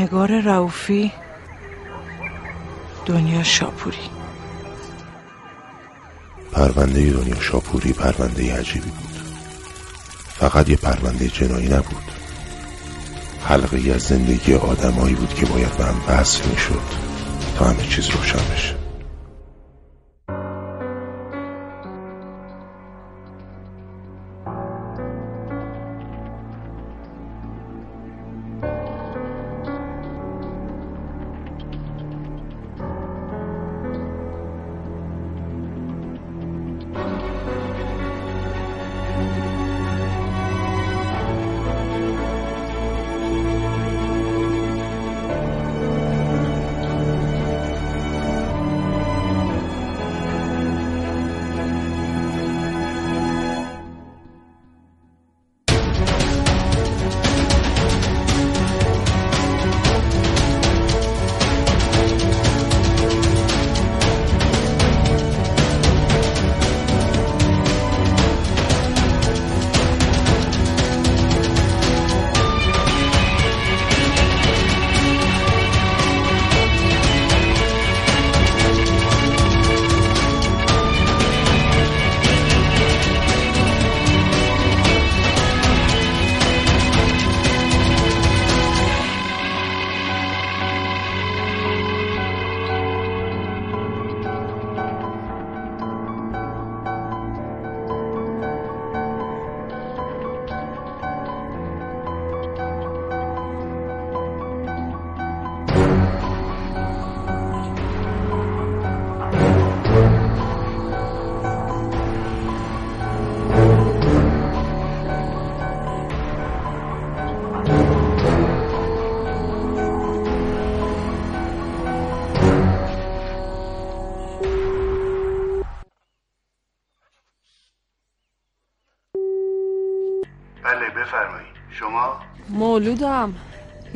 نگار روفی دنیا شاپوری. پرونده دنیا شاپوری پرونده عجیبی بود. فقط یه پرونده جنایی نبود. حلقه از زندگی آدمایی بود که باید به هم وصل می‌شد تا همه چیز روشن بشه.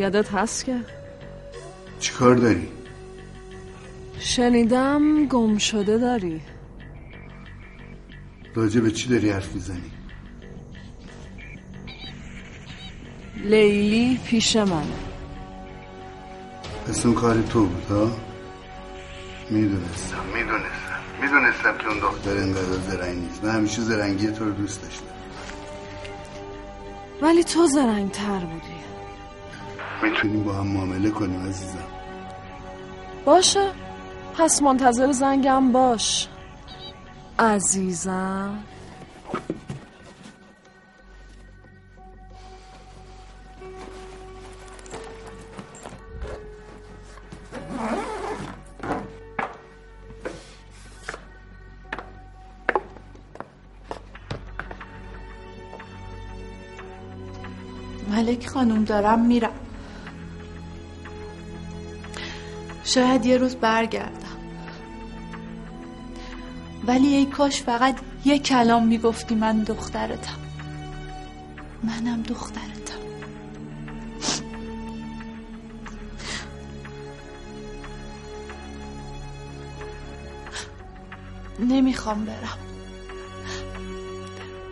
یادت هست که؟ چیکار داری؟ شنیدم گم شده داری. راجع به چی داری حرف می‌زنی؟ لیلی پیش من. پس اون کار تو بود ها؟ می‌دونستم. می‌دونستم. می‌دونستم که اون دختر انقدر زرنگ نیست. من همیشه زرنگی تو رو دوست داشتم. ولی تو زرنگ تر بودی. می‌تونیم با هم معامله کنیم عزیزم. باشه. پس منتظر زنگم باش. عزیزم. ملک خانم دارم میرم. شاید یه روز برگردم. ولی ای کاش فقط یه کلام می‌گفتی من دخترتم. منم دخترتم. نمی‌خوام برم.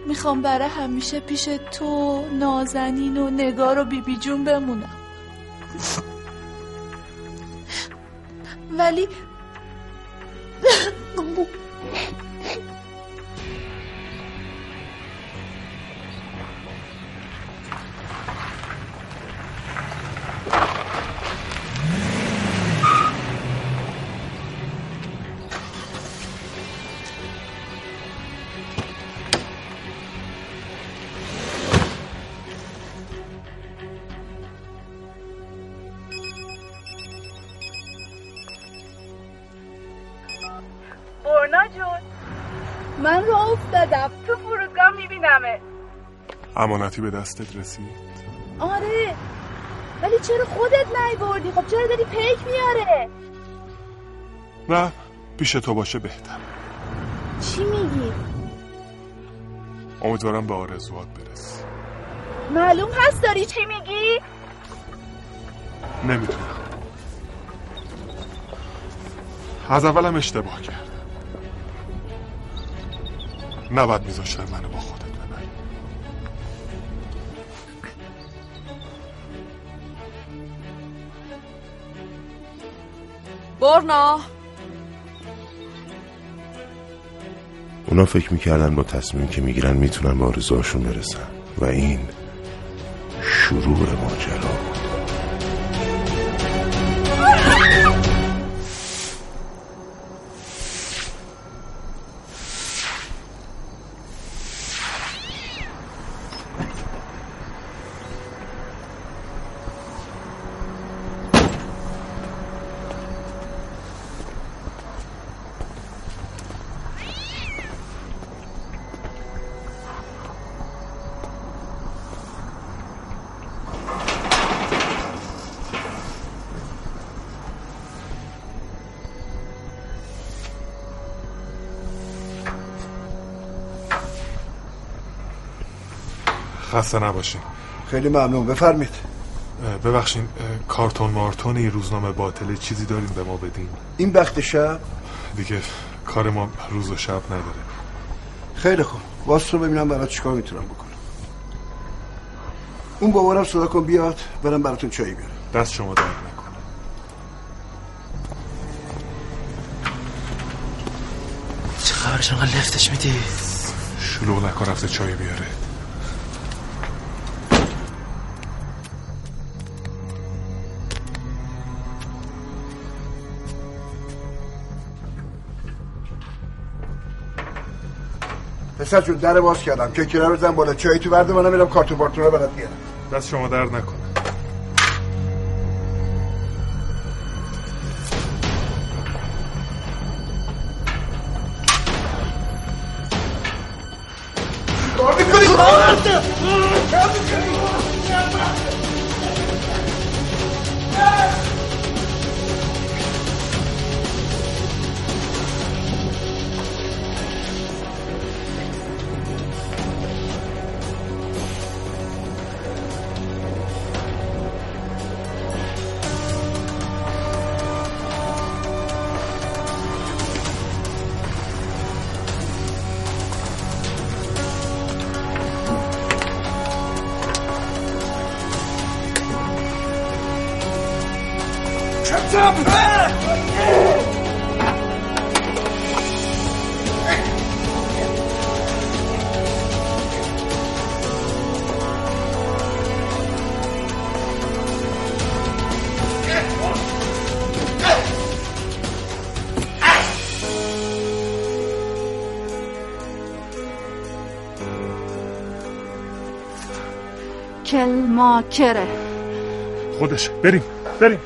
می‌خوام برای همیشه پیش تو نازنین و نگار و بیبی جون بمونم. بالتالي امانتی به دستت رسید. آره ولی چرا خودت نیوردی؟ خب چرا داری پیک میاره؟ نه پیش تو باشه بهتر. چی میگی؟ امیدوارم به آرزوات برسی. معلوم هست داری چی میگی؟ نمی‌تونم از اولم اشتباه کردم. نباید میذاشتم منو با خودت برنا. اونا فکر می‌کردن با تصمیم که می‌گیرن می‌تونن به آرزوهاشون برسن. و این شروع ماجرا خسته نباشین. خیلی ممنون. بفرمید ببخشین کارتون مارتونی روزنامه باطله چیزی دارین به ما بدین. این وقت شب؟ دیگه کار ما روز و شب نداره. خیلی خوب. واسه رو ببینم برات چیکار می‌تونم بکنم. اون بابارم صدا کن بیاد برم براتون چایی بیارم. دست شما درد نکنه. چه خبرش انقدر لفتش میدی؟ شلوغ نکن رفته چای بیاره. جون در باز کردم. که رو زن بالا. چایی تو برده منم میرم کارتون بارتون رو برات بیارم دست شما درد نکنه. کلماکره خودش. بریم. بریم.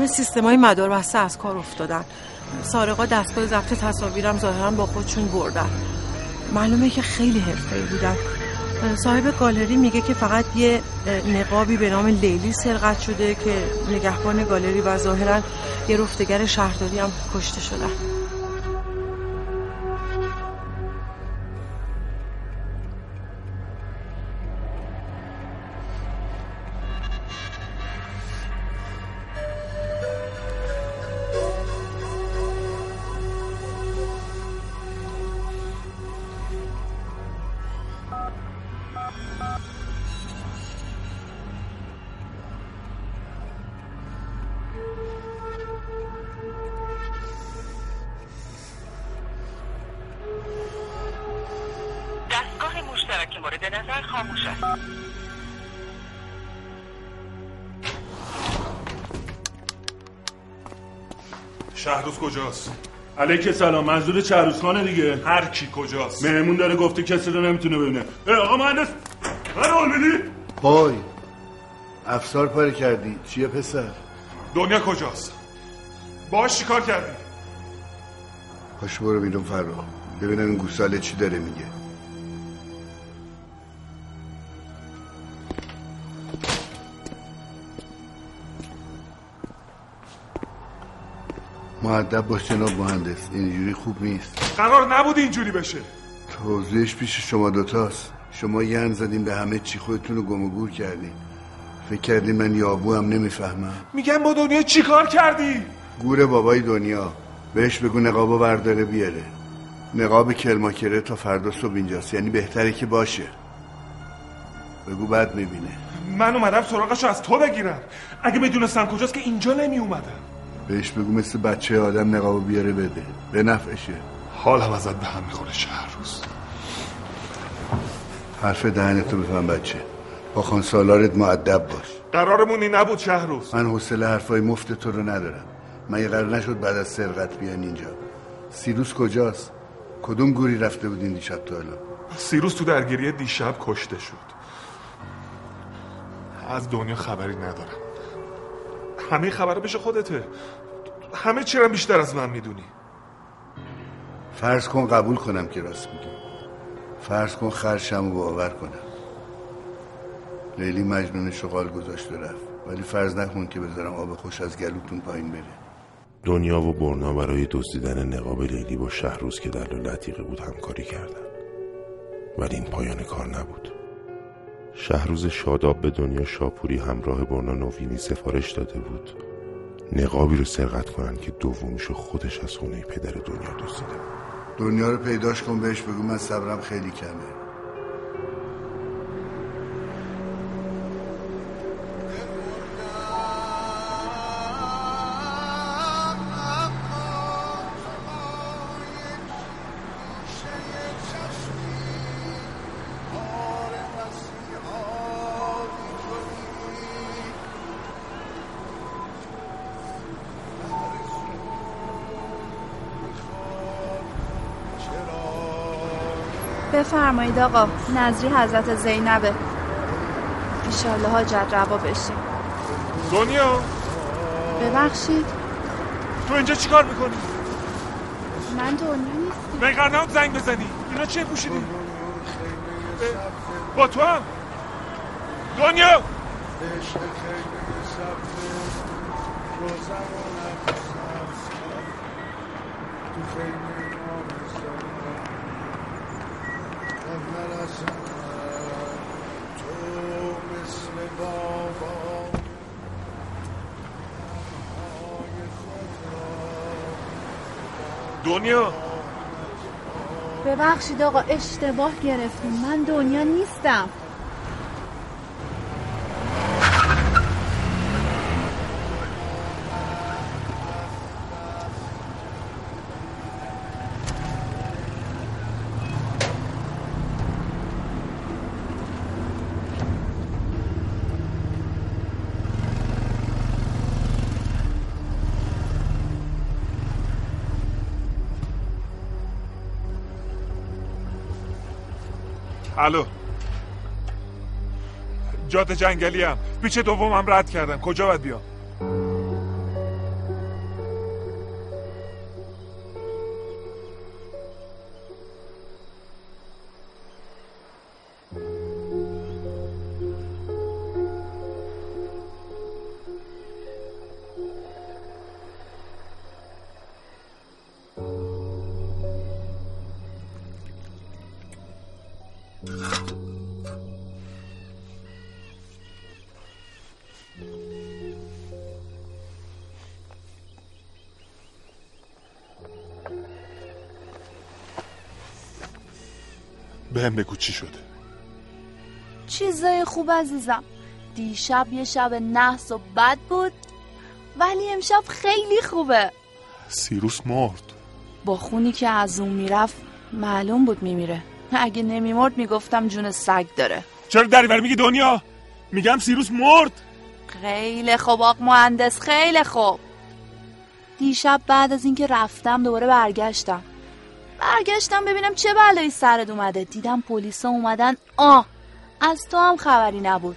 همه سیستم های مدار بسته از کار افتادن. سارقا دستگاه ضبط تصاویرم ظاهرا با خودشون بردن. معلومه که خیلی حرفه‌ای بودن. صاحب گالری میگه که فقط یه نقابی به نام لیلی سرقت شده که نگهبان گالری و ظاهرا یه رفتگر شهرداری هم کشته شدن. کجاست؟ علیک سلام منظور چهروز خانه دیگه. هر کی کجاست؟ مهمون داره گفته کسی رو نمی‌تونه ببینه. اه آقا مهندس من میدی؟ پای افسار پاره کردی. چیه پسر؟ دنیا کجاست؟ باش چیکار کردی؟ پاش برو بیرون فرا ببینم این گوساله چی داره میگه. معدب باش جناب مهندس. اینجوری خوب نیست. قرار نبود اینجوری بشه. توضیحش پیش شما دوتاست. شما ین زدین به همه چی خودتون رو گم و گور کردین. فکر کردین من یابو هم نمی‌فهمم. میگم با دنیا چیکار کردی؟ گور بابای دنیا. بهش بگو نقابو ورداره بیاره. نقاب کلماکره تا فردا صبح اینجاست. یعنی بهتره که باشه. بگو بعد می‌بینه. من اومدم سراغشو از تو بگیرم. اگه می‌دونستم کجاست که اینجا نمی اومدم بهش بگو مثل بچه آدم نقابو بیاره بده. به نفعشه. حالم ازت به هم می‌خوره شهر روز. حرف دهنتو بفهم بچه. با خان سالارت معدب باش. قرارمون این نبود شهر روز. من حوصله حرفای مفت تو رو ندارم. من یه قرار نشد بعد از سرقت بیان اینجا. سیروس کجاست؟ کدوم گوری رفته بودین دیشب تا الان؟ سیروس تو درگیری دیشب کشته شد. از دنیا خبری ندارم. همه خبر بشه خودته. همه چی بیشتر از من می‌دونی. فرض کن قبول کنم که راست میگی. فرض کن خرشم و باور کنم. لیلی مجنون شغال گذاشت و رفت. ولی فرض نکن که بذارم آب خوش از گلوتون پایین بره. دنیا و برنا برای دزدیدن نقاب لیلی با شهروز که در لطیقه بود همکاری کردند ولی این پایان کار نبود. شهروز شاداب به دنیا شاپوری همراه برنا نوینی سفارش داده بود. نقابی رو سرقت کنن که دومیشو خودش از خونه پدر دنیا دزدیده. دنیا رو پیداش کن بهش بگو من صبرم خیلی کمه. بفرمایید آقا نظری حضرت زینبه. ایشالله حاجت روا بشیم. دنیا؟ ببخشید. تو اینجا چیکار می‌کنی؟ من دنیا نیستم. نبود زنگ بزنی. اینا چه پوشیدی؟ با تو هم. دنیا! دنیا. ببخشید آقا اشتباه گرفتیم. من دنیا نیستم. جاده جنگلی هم پیچ دومم رد کردم. کجا باید بیام؟ به هم بگو چی شده. چیزای خوب عزیزم. دیشب یه شب نحس و بد بود ولی امشب خیلی خوبه. سیروس مرد. با خونی که از اون می‌رفت معلوم بود میمیره. اگه نمیمرد می‌گفتم جون سگ داره. چرا دریور میگی دنیا؟ میگم سیروس مرد. خیلی خوب آق مهندس خیلی خوب. دیشب بعد از اینکه رفتم دوباره برگشتم. برگشتم ببینم چه بلایی سرت اومده. دیدم پلیسا اومدن. آه از تو هم خبری نبود.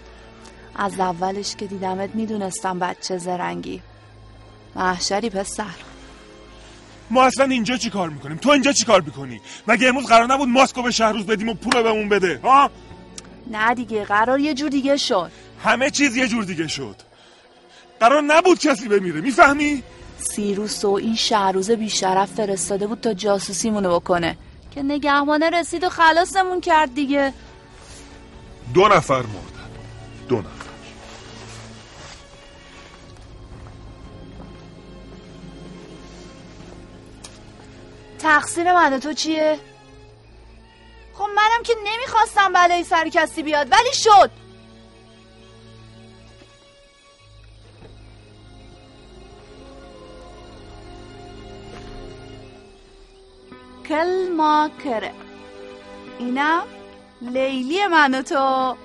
از اولش که دیدمت می‌دونستم بچه زرنگی. محشری پسر. ما اصلا اینجا چی کار می‌کنیم؟ تو اینجا چی کار می‌کنی؟ مگه امروز قرار نبود ماسکو به شهروز بدیم و پول بهمون بده ها؟ نه دیگه قرار یه جور دیگه شد. همه چیز یه جور دیگه شد. قرار نبود کسی بمیره می‌فهمی؟ سیروس و این شهروز بیشرف فرستاده بود تا جاسوسیمونو بکنه. که نگهبانه رسید و خلاصمون کرد دیگه. دو نفر مردن. دو نفر. تقصیر من و تو چیه؟ خب منم که نمی‌خواستم بلایی سر کسی بیاد ولی شد. کل ما کره اینم لیلی من تو.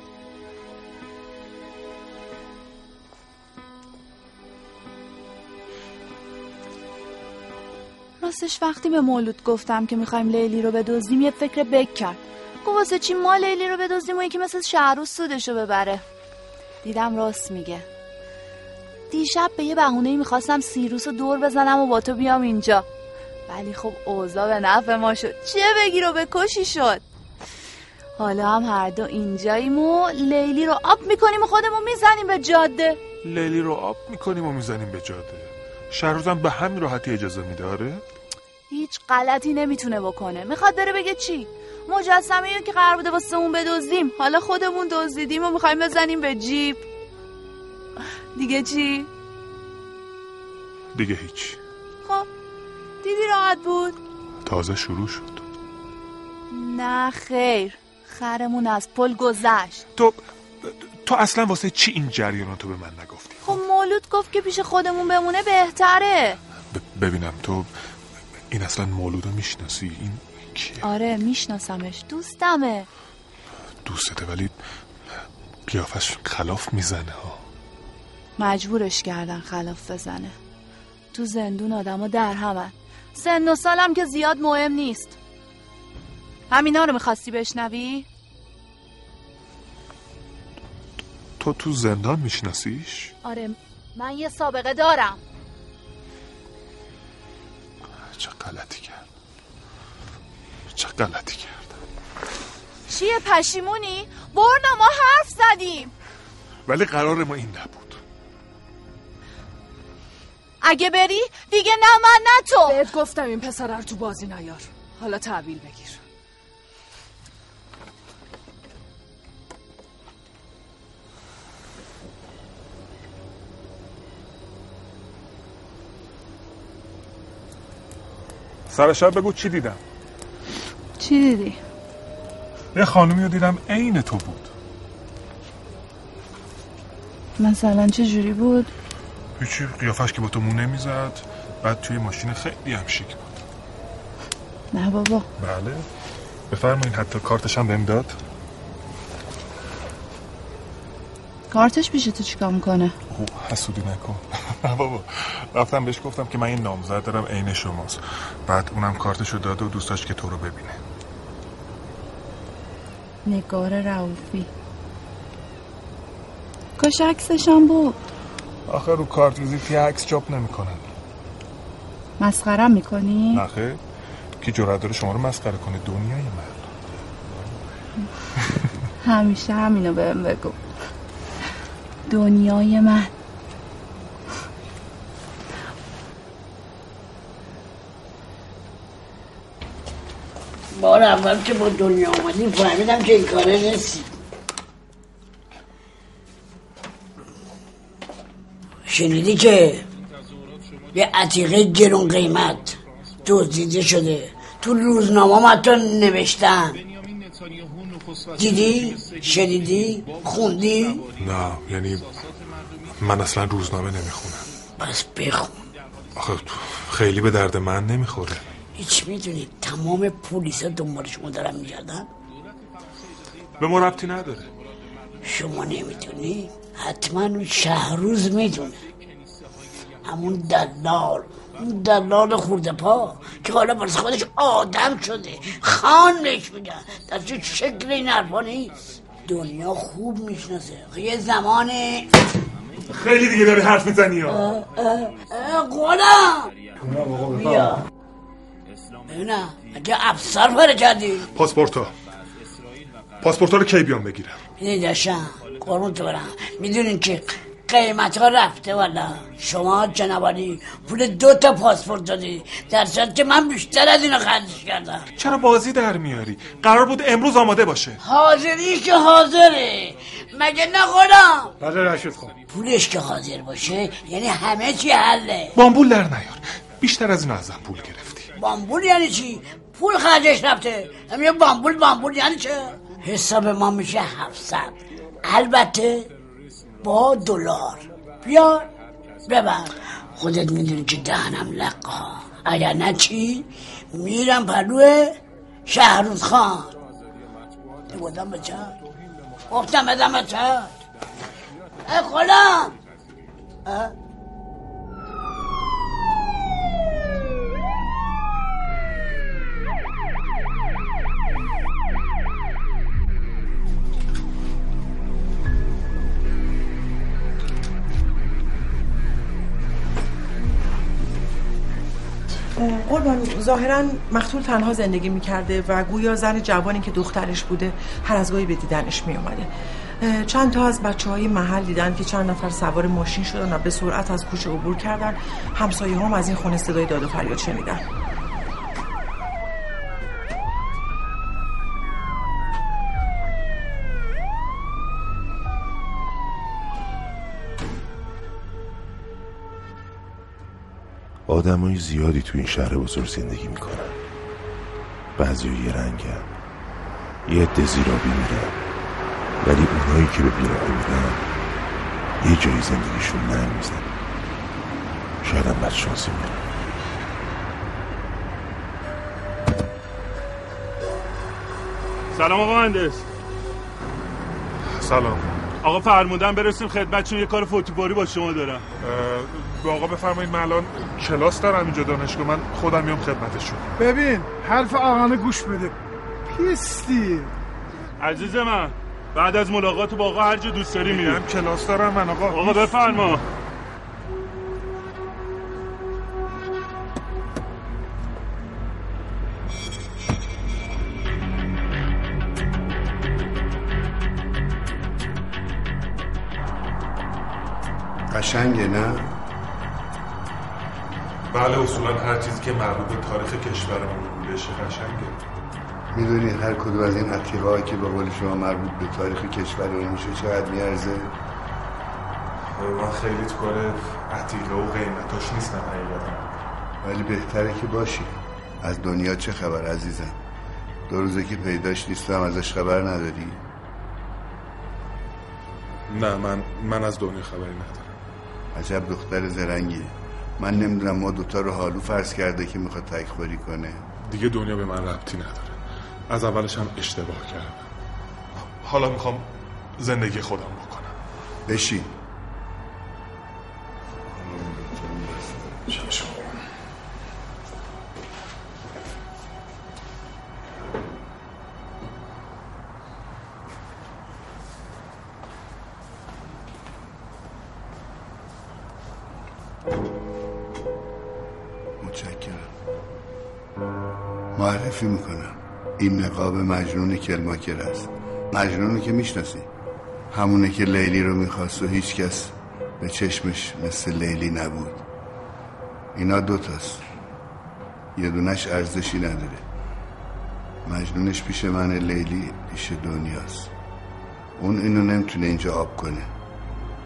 راستش وقتی به مولود گفتم که می‌خوایم لیلی رو بدزدیم یه فکر بک کرد. گفت چی ما لیلی رو بدزدیم و یکی مثل شهروز سودشو ببره؟ دیدم راست میگه. دیشب به یه بهونه می‌خواستم سیروس رو دور بزنم و با تو بیام اینجا. ولی خب اوضاع به نفع ما شد. چه بگیر و بکشی شد. حالا هم هر دو اینجاییم و لیلی رو آب می‌کنیم و خودمون می‌زنیم به جاده. لیلی رو آب می‌کنیم و می‌زنیم به جاده. شهروزم به همین راحتی اجازه میده آره؟ هیچ غلطی نمی‌تونه بکنه. می‌خواد بره بگه چی؟ مجسمه که قرار بوده واسه اون بدزدیم. حالا خودمون دزدیدیم و می‌خوایم بزنیم به جیب. دیگه چی؟ دیگه هیچ. دیدی راحت بود؟ تازه شروع شد. نه خیر خرمون از پل گذشت. تو تو اصلا واسه چی این جریاناتو به من نگفتی؟ خب مولود گفت که پیش خودمون بمونه بهتره. ب- ببینم تو این اصلا مولودو می‌شناسی؟ این کیه؟ آره میشناسمش. دوستمه. دوستته ولی قیافش خلاف می‌زنه ها. مجبورش کردن خلاف بزنه. تو زندون آدما در همن. سن و سالم که زیاد مهم نیست همینا رو می‌خواستی بشنوی؟ تو تو زندان میشناسیش؟ آره من یه سابقه دارم چه غلطی کرد چه غلطی کرد چیه پشیمونی؟ برنا ما حرف زدیم ولی قرار ما این نبود اگه بری دیگه نه من نه تو. بهت گفتم این پسر رو تو بازی نیار. حالا تحویل بگیر. سر شب بگو چی دیدم؟ چی دیدی؟ یه خانومی رو دیدم عین تو بود. مثلا چه جوری بود؟ هیچی قیافش که با تو مو نمی‌زد بعد توی ماشین خیلی هم شیک بود. نه بابا. بله. بفرمایین حتی کارتش هم بهم داد. کارتش پیش تو چیکار می‌کنه؟ او حسودی نکن. نه بابا رفتم بهش گفتم که من این نامزد دارم عین شماست. بعد اونم کارتشو داد و دوست داشت که تو رو ببینه. نگار رعوفی کاش عکسشم بود. آخه رو کارت ویزیت یه عکس چاپ نمی‌کنن. مسخرم می‌کنی؟ نخه کی جرأت داره شما رو مسخره کنه؟ دنیای من. همیشه همینو بهم بگو. دنیای من. بار اول که با دنیا آمدیم فهمیدم که این کاره نیستی شنیدی که یه عتیقه گرون قیمت دزدیده شده. تو روزنامه حتی نوشتن. دیدی؟ شنیدی؟ خوندی؟ نه یعنی من اصلا روزنامه نمی‌خونم. پس بخون. آخه خیلی به درد من نمی‌خوره. هیچ می‌دونی تمام پلیس دنبال شما دارن میگردن؟ به ما ربطی نداره. شما نمی‌دونی؟ حتما اون شهروز می‌دونه. همون دلال. اون دلال خورده پا که حالا برس خودش آدم شده. خان بهش میگن. در چه شکل این حرفا نیست. دنیا خوب می‌شناسه. یه زمان خیلی دیگه داری حرف می‌زنی یا قولم. بیا. ببینم. اگه افسر بره کردی. پاسپورتا. پاسپورتا رو کی بیام بگیرم؟ می‌دونی داشتم. قرون تو برم. می‌دونین که قیمت ها رفته والا. شما جنابالی پول دو تا پاسپورت دادی. در صورت که من بیشتر از اینو خرجش کردم. چرا بازی در میاری؟ قرار بود امروز آماده باشه. حاضری که حاضره. مگه نه خودم بله رشید خان. پولش که حاضر باشه یعنی همه چی حله. بامبول در نیار. بیشتر از این ازم پول گرفتی. بامبول یعنی چی؟ پول خرجش رفته. همین بامبول بامبول یعنی چه؟ حساب ما میشه هفتصد. البته با دلار. بیا ببر. خودت می‌دونی که دهنم لقا. اگر نه چی میرم پلو شهروز خان. بودم چند گفتم بدم به چند ای خلم قربان ظاهرا مقتول تنها زندگی می‌کرده و گویا زن جوانی که دخترش بوده هر از گاهی به دیدنش میومده چند تا از بچه های محل دیدن که چند نفر سوار ماشین شدن و به سرعت از کوچه عبور کردن همسایه هم از این خونه صدای داد و فریاد شنیدن. آدمای زیادی تو این شهر بزرگ زندگی می‌کنن. بعضی یه رنگن یه عده زیرابی میرن. ولی اونایی که به بیرابی میرن یه جایی زندگیشون ننگ میزن شاید هم بدشانسی میرن سلام آقا مهندس. سلام. آقا فرمودن برسیم خدمتشون یه کار فوتبالی با شما دارم. به آقا بفرمایید من الان کلاس دارم اینجا دانشگاه من خودم میام خدمتشون. ببین حرف آقانه گوش بده. پیستی. عزیز من بعد از ملاقات با آقا هر جا دوست داری میرم کلاس دارم من آقا. آقا بفرما. که مربوط به تاریخ کشورمون بشه قشنگه. می‌دونی هر کدوم از این عتیقه که به قول شما مربوط به تاریخ کشورمون میشه چقدر میارزه؟ من خیلی تو کار عتیقه و قیمتاش نیستم حقیقتا. ولی بهتره که باشی. از دنیا چه خبر عزیزم؟ دو روزه که پیداش نیستم ازش خبر نداری؟ نه من من از دنیا خبری ندارم. عجب دختر زرنگیه. من نمی‌دونم ما دوتا رو حالو فرض کرده که می‌خواد تکخوری کنه. دیگه دنیا به من ربطی نداره. از اولش هم اشتباه کردم. حالا می‌خوام زندگی خودم بکنم. بشین. این نقاب مجنون کلماکر است. مجنونی که می‌شناسی. همونه که لیلی رو می‌خواست و هیچ کس به چشمش مثل لیلی نبود. اینا دوتاست یه دونش ارزشی نداره. مجنونش پیش من لیلی پیش دنیاست. اون اینو نمی‌تونه اینجا آب کنه.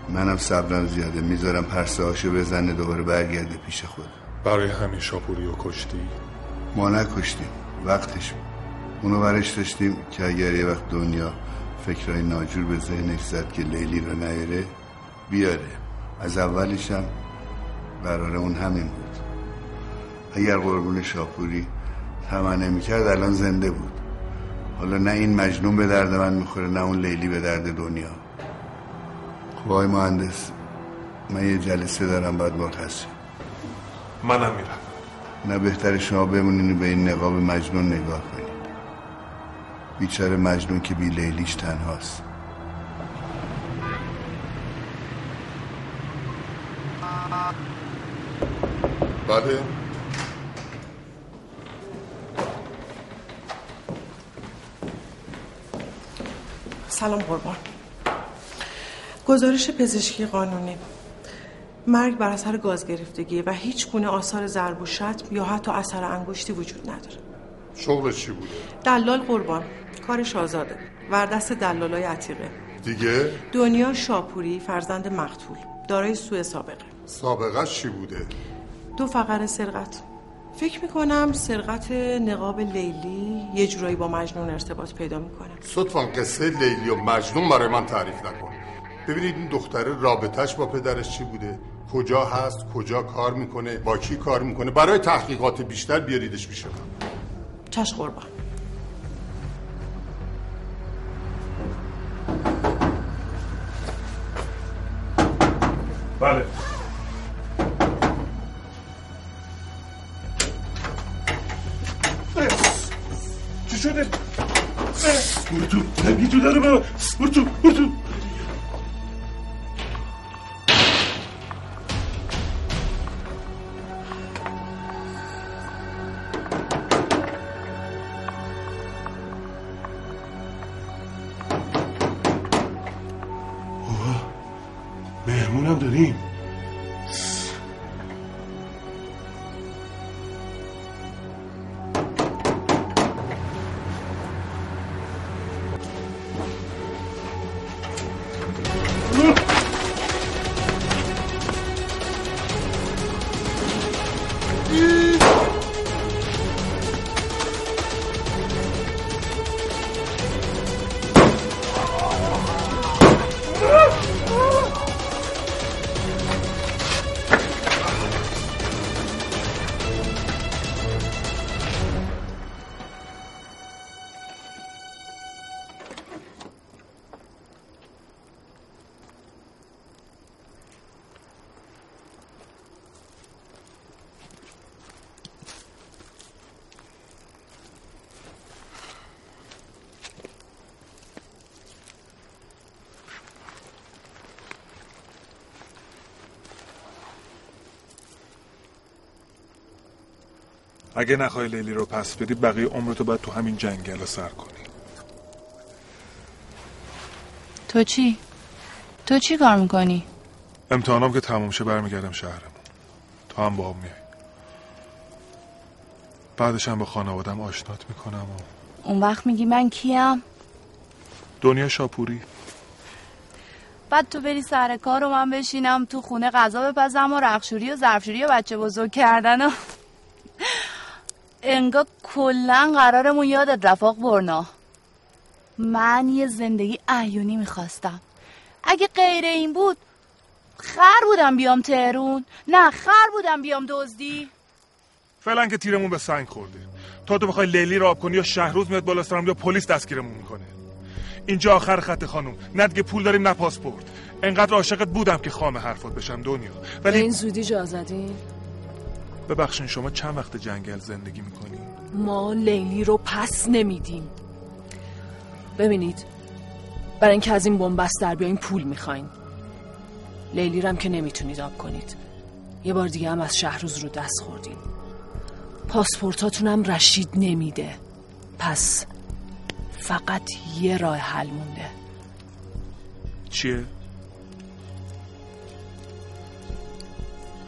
منم صبرم زیاده. می‌ذارم پرسه هاشو بزنه دوباره برگرده پیش خود. برای همین شاپوری و کشتی؟ ما نکشتیم. وقتش اونو برش داشتیم که اگر یه وقت دنیا فکرهای ناجور به ذهنش زد که لیلی رو نیاره بیاره. از اولش هم قرار اون همین بود. اگر قربون شاپوری تمنه می‌کرد الان زنده بود. حالا نه این مجنون به درد من می‌خوره نه اون لیلی به درد دنیا. خب آقای مهندس من یه جلسه دارم باید مرخصی منم میرم. نه بهتر شما بمونین و به این نقاب مجنون نگاه کنید بیچاره مجنون که بی لیلیش تنهاست. بله. سلام قربان. گزارش پزشکی قانونی. مرگ بر اثر گاز گرفتگی و هیچ گونه آثار ضرب و شتم یا حتی اثر انگشتی وجود نداره. شغلش چی بوده؟ دلال قربان. کارش آزاده. وردست دلالای عتیقه. دیگه؟ دنیا شاپوری فرزند مقتول. دارای سوء سابقه. سابقش چی بوده؟ دو فقر سرقت. فکر می‌کنم سرقت نقاب لیلی یه جورایی با مجنون ارتباط پیدا می‌کنه. صدفا قصه لیلی و مجنون برای من تعریف نکن. ببینید این دختر رابطش با پدرش چی بوده؟ کجا هست؟ کجا کار می‌کنه؟ با کی کار می‌کنه؟ برای تحقیقات بیشتر بیاریدش میشه چش قربان. بله. چی شده؟ برو تو. نگی تو داره برو. برو برو اگه نخوای لیلی رو پس بدی بقیه عمرتو باید تو همین جنگل رو سر کنی تو چی؟ تو چی کار می‌کنی؟ امتحانام که تموم شه برمیگردم شهرمون تو هم با هم میای بعدش هم با خانوادم آشنات می‌کنم و اون وقت میگی من کیم؟ دنیا شاپوری بعد تو بری سر کار و من بشینم تو خونه غذا بپزم و رخشوری و ظرفشوری و بچه بزرگ کردن و انگار کلا قرارمون یادت رفاق برنا. من یه زندگی احیونی می‌خواستم. اگه غیر این بود خر بودم بیام تهرون. نه خر بودم بیام دزدی. فعلا که تیرمون به سنگ خورده. تا تو بخوای لیلی رو آب کنی یا شهروز میاد بالا سرم یا پلیس دستگیرمون می‌کنه. اینجا آخر خط خانم. نه دیگه پول داریم نه پاسپورت. انقدر عاشقت بودم که خام حرفات بشم دنیا. ولی این زودی جا زدین ببخشین شما چند وقت جنگل زندگی می‌کنی؟ ما لیلی رو پس نمیدیم. ببینید برای اینکه از این بنبست در بیاین پول می‌خواین. لیلی رم که نمی‌تونید آب کنید. یه بار دیگه هم از شهروز رو دست خوردین. پاسپورتاتونم رشید نمیده. پس فقط یه راه حل مونده. چیه؟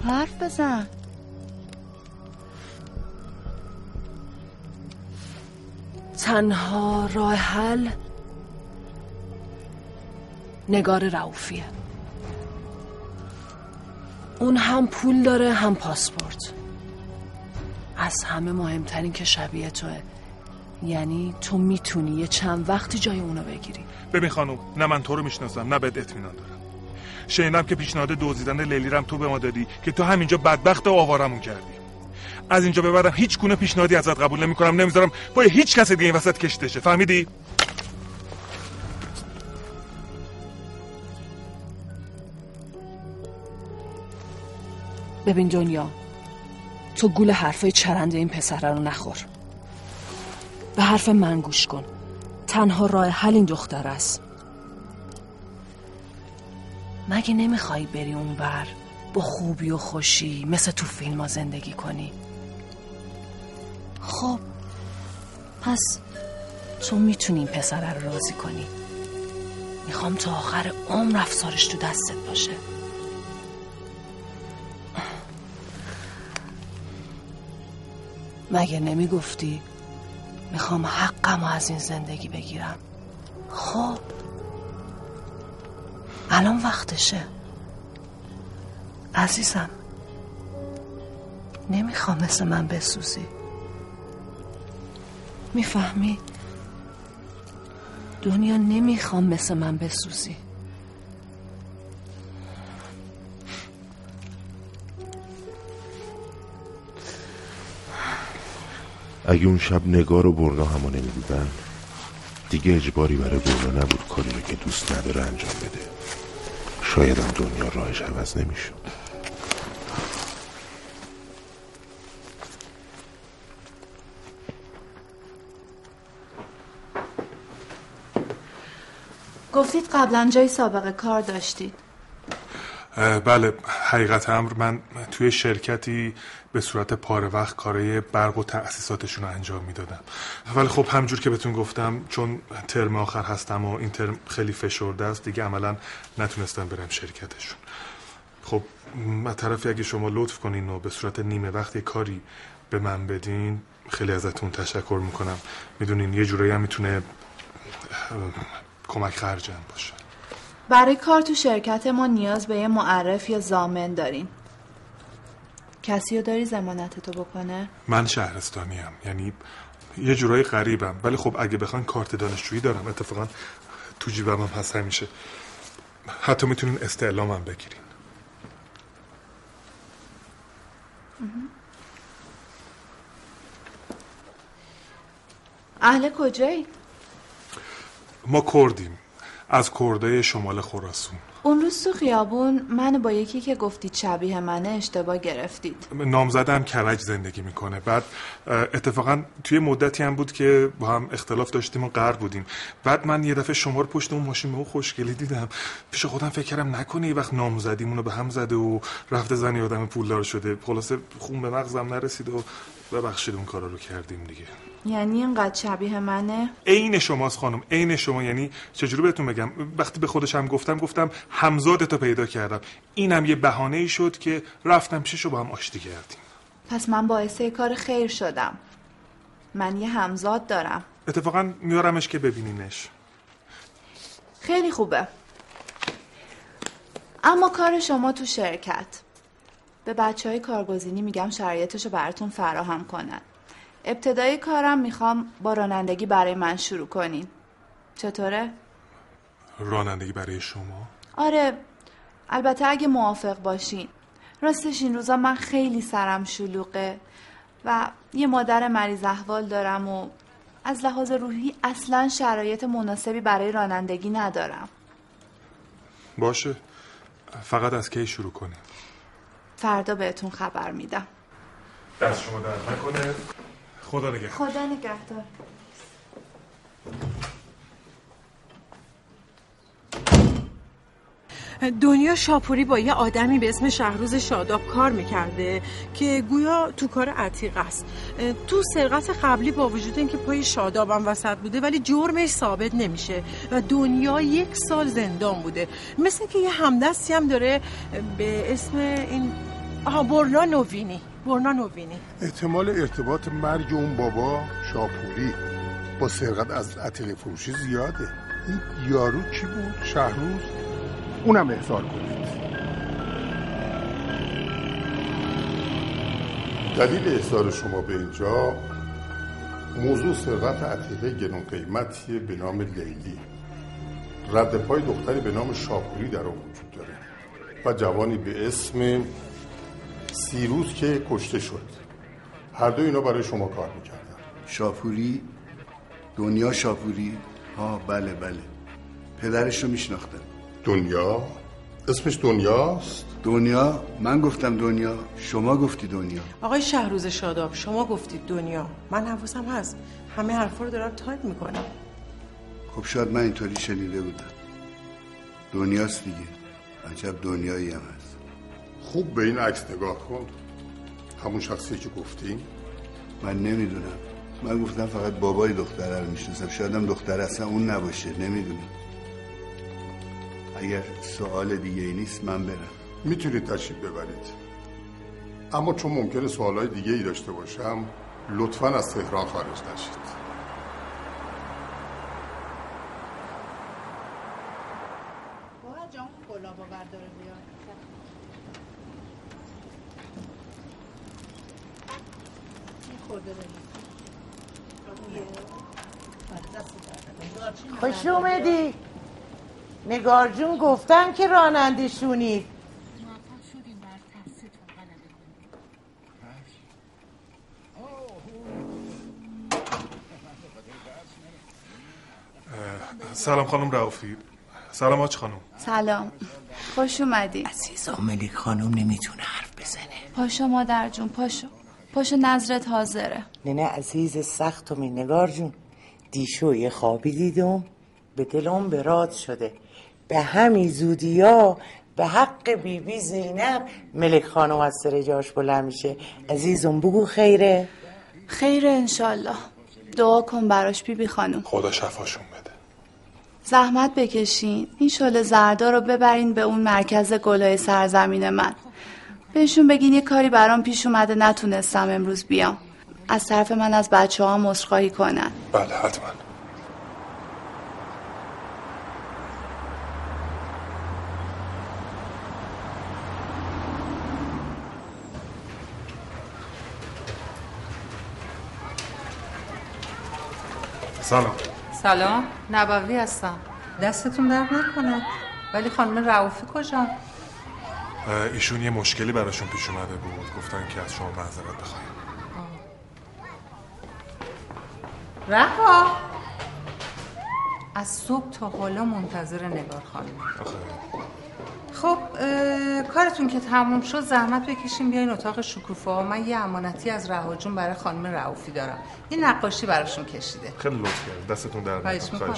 حرف بزن. تنها راه حل نگار رعوفیه. اون هم پول داره هم پاسپورت. از همه مهمترین که شبیه توه. یعنی تو می‌تونی یه چند وقتی جای اونو بگیری. ببین خانم نه من تو رو می‌شناسم نه بهت اطمینان دارم. شنیدم که پیشنهاد دزدیدن لیلی رم تو به ما دادی که تو همینجا بدبخت و آوارمون کردی. از اینجا ببرم هیچ گونه پیشنهادی ازت قبول نمی‌کنم. نمی‌ذارم با هیچ کس دیگه این وسط کشته شه. فهمیدی؟ ببین دنیا تو گول حرفای چرنده این پسره رو نخور. به حرف من گوش کن. تنها راه حل این دختر است. مگه نمی‌خوای بری اون بر با خوبی و خوشی مثل تو فیلم ها زندگی کنی؟ خب. پس تو می‌تونی این پسره رو راضی کنی. می‌خوام تا آخر عمر افسارش تو دستت باشه. مگه نمی‌گفتی می‌خوام حقم از این زندگی بگیرم؟ خب. الان وقتشه. عزیزم نمی‌خوام مثل من بسوزی. می‌فهمی؟ دنیا نمی‌خوام مثل من بسوزی. اگه اون شب نگار و برنا همو نمی بودن دیگه اجباری برای برنا نبود کاری که دوست نداره انجام بده. شاید هم دنیا راهش عوض نمی‌شد. گفتید قبلا جای سابقه کار داشتید. بله حقیقت امر من توی شرکتی به صورت پاره وقت کارای برق و تأسیساتشون رو انجام می‌دادم. ولی خب همجور که بهتون گفتم چون ترم آخر هستم و این ترم خیلی فشرده است دیگه عملا نتونستم برم شرکتشون. خب از طرفی اگه شما لطف کنین و به صورت نیمه وقت کاری به من بدین خیلی ازتون تشکر می‌کنم. می‌دونین یه جورایی هم می‌تونه کمک خرجم باشه برای کار تو شرکت ما نیاز به یه معرف یا زامن داریم کسی رو داری زمانت تو بکنه؟ من شهرستانی هم. یعنی یه جورایی غریبم ولی خب اگه بخواین کارت دانشجویی دارم اتفاقا تو جیبم هم هست همیشه حتی می‌تونین استعلامم بگیرین اهل کجایی؟ ما کردیم از کرده شمال خراسون. اون روز تو خیابون من با یکی که گفتید شبیه منه اشتباه گرفتید. نامزدم کرج زندگی می‌کنه. بعد اتفاقا توی مدتی هم بود که با هم اختلاف داشتیم و قرد بودیم. بعد من یه دفعه شما رو پشت اون ماشین به اون خوشگلی دیدم. پیش خودم فکر کردم نکنه یه وقت نامزدیمونو به هم زده و رفته زنی آدم پولدار شده. خلاصه خون به مغزم نرسید و ببخشید اون کارا رو کردیم دیگه. یعنی اینقدر شبیه منه؟ عین شماست خانم عین شما. یعنی چجوری بهتون بگم؟ وقتی به خودشم گفتم گفتم همزادتو پیدا کردم. اینم یه بهانه ای شد که رفتم پیششو با هم آشتی کردیم. پس من باعث کار خیر شدم. من یه همزاد دارم. اتفاقا میارمش که ببینینش. خیلی خوبه. اما کار شما تو شرکت. به بچه های کارگزینی میگم شرایطشو براتون فراهم کنن. ابتدای کارم می‌خوام با رانندگی برای من شروع کنین. چطوره؟ رانندگی برای شما؟ آره البته اگه موافق باشین. راستش این روزا من خیلی سرم شلوغه و یه مادر مریض احوال دارم و از لحاظ روحی اصلا شرایط مناسبی برای رانندگی ندارم. باشه. فقط از کی شروع کنیم؟ فردا بهتون خبر میدم. دست شما در نکنه. خدا نگهدار. خدا نگهدار. دنیا شاپوری با یه آدمی به اسم شهروز شاداب کار می‌کرده که گویا تو کار عتیق است. تو سرقت قبلی با وجود اینکه پای شادابم وسط بوده ولی جرمش ثابت نمیشه و دنیا یک سال زندان بوده. مثل که یه همدستی هم داره به اسم این آها برنا نوینی برنا نوینی احتمال ارتباط مرگ اون بابا شاپوری. با سرقت از عتیق فروشی زیاده. این یارو کی بود؟ شهروز؟ اونم احضار کنید. دلیل احضار شما به اینجا موضوع سرقت عتیقه گنون قیمتی به نام لیلی. رد پای دختری به نام شاپوری در آن وجود داره و جوانی به اسم سیروز که کشته شد. هر دو اینا برای شما کار می‌کردن. شاپوری؟ دنیا شاپوری؟ ها بله بله. پدرش رو میشناختم. دنیا؟ اسمش دنیاست؟ دنیا؟ من گفتم دنیا. شما گفتی دنیا. آقای شهروز شاداب شما گفتید دنیا. من حواسم هست. همه حرفا رو دارم تایپ می‌کنم. خب شاید من اینطوری شنیده بودم. دنیاست دیگه. عجب دنیایی هم هست. خوب به این عکس نگاه کن. همون شخصی که گفتیم؟ من نمی‌دونم. من گفتم فقط بابای دختره رو می‌شناسم. شاید هم دختر اصلا اون نباشه. نمی‌دونم. اگر سوال دیگه ای نیست من برم. می‌تونید تشریف ببرید. اما چون ممکنه سوالای دیگه ای داشته باشم لطفا از تهران خارج نشید. خوش اومدی. نگار جون گفتن که راننده شونید سلام خانم رعوفی سلام آج خانم. سلام. خوش اومدی. عزیزا ملیک خانم نمی‌تونه حرف بزنه. پاشو مادر جون پاشو. پاشو نظرت حاضره. ننه عزیز سختمی نگار جون دیشو یه خوابی دیدم به دلم براد شده. به همین زودیا به حق بیبی بی زینب ملک خانم از سر جاش بلند میشه. عزیزم بگو خیره. خیره انشالله. دعا کن براش بیبی بی خانم. خدا شفاشون بده. زحمت بکشین. این شل زردا رو ببرین به اون مرکز گلای سرزمین من. بهشون بگین یه کاری برام پیش اومده نتونستم امروز بیام. از طرف من از بچه ها مصخواهی کنن. بله حتما. سلام. سلام. نبوی هستم. دستتون درد نکنه. ولی خانم رعوفی کجا؟ ایشون یه مشکلی براشون پیش اومده بود. گفتن که از شما معذرت بخوایم. رها. از صبح تا حالا منتظر نگار خانم. خب کارتون که تموم شد زحمت بکشیم بیاین اتاق شکوفه من یه امانتی از رهاجون برای خانم رعوفی دارم. یه نقاشی براشون کشیده. خیلی لطف کرد دستتون در خواهش می‌کنم.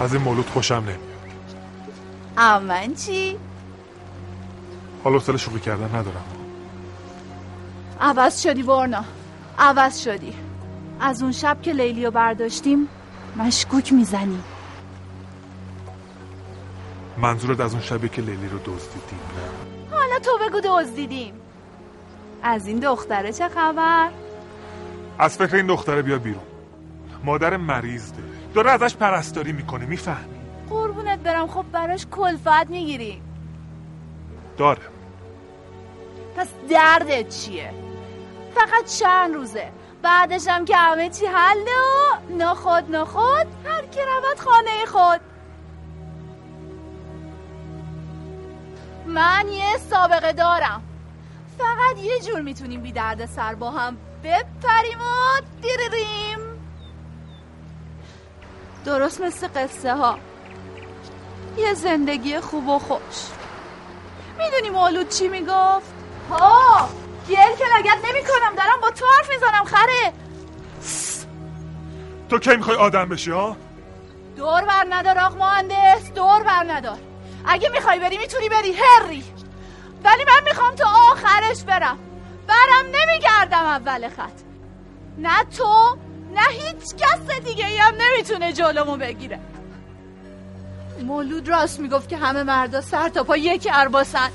از این مولود خوشم نمیاد. امن چی؟ حالا سال شوخی کردن ندارم. عوض شدی بارنا عوض شدی. از اون شب که لیلیو برداشتیم مشکوک می‌زنی. منظورت از اون شبی که لیلی رو دزدیدیم نه؟ حالا تو بگو دزدیدیم. از این دختره چه خبر؟ از فکر این دختره بیا بیرون. مادر مریض ده داره ازش پرستاری می‌کنه می‌فهمی؟ قربونت برم. خب براش کلفت می‌گیری. داره. پس دردت چیه؟ فقط چند روزه. بعدش هم که همه چی حله و نخود نخود هر کی رود خانه خود. من یه سابقه دارم. فقط یه جور می‌تونیم بی درد سر با هم بپریم و دیریم درست مثل قصه ها یه زندگی خوب و خوش. می‌دونی مولود چی می‌گفت؟ ها گل که لگت نمی کنم دارم با تو حرف می‌زنم خره. تو کی می‌خوای آدم بشی ها؟ دور بر ندار آق مهندس دور بر ندار. اگه می‌خوای بری می‌تونی بری هری. ولی من می‌خوام تا آخرش برم. برم نمیگردم اول خط. نه تو نه هیچ کس دیگه ای هم نمی‌تونه جلومو بگیره. مولود راست می‌گفت که همه مردا سر تا پا یک ارباسن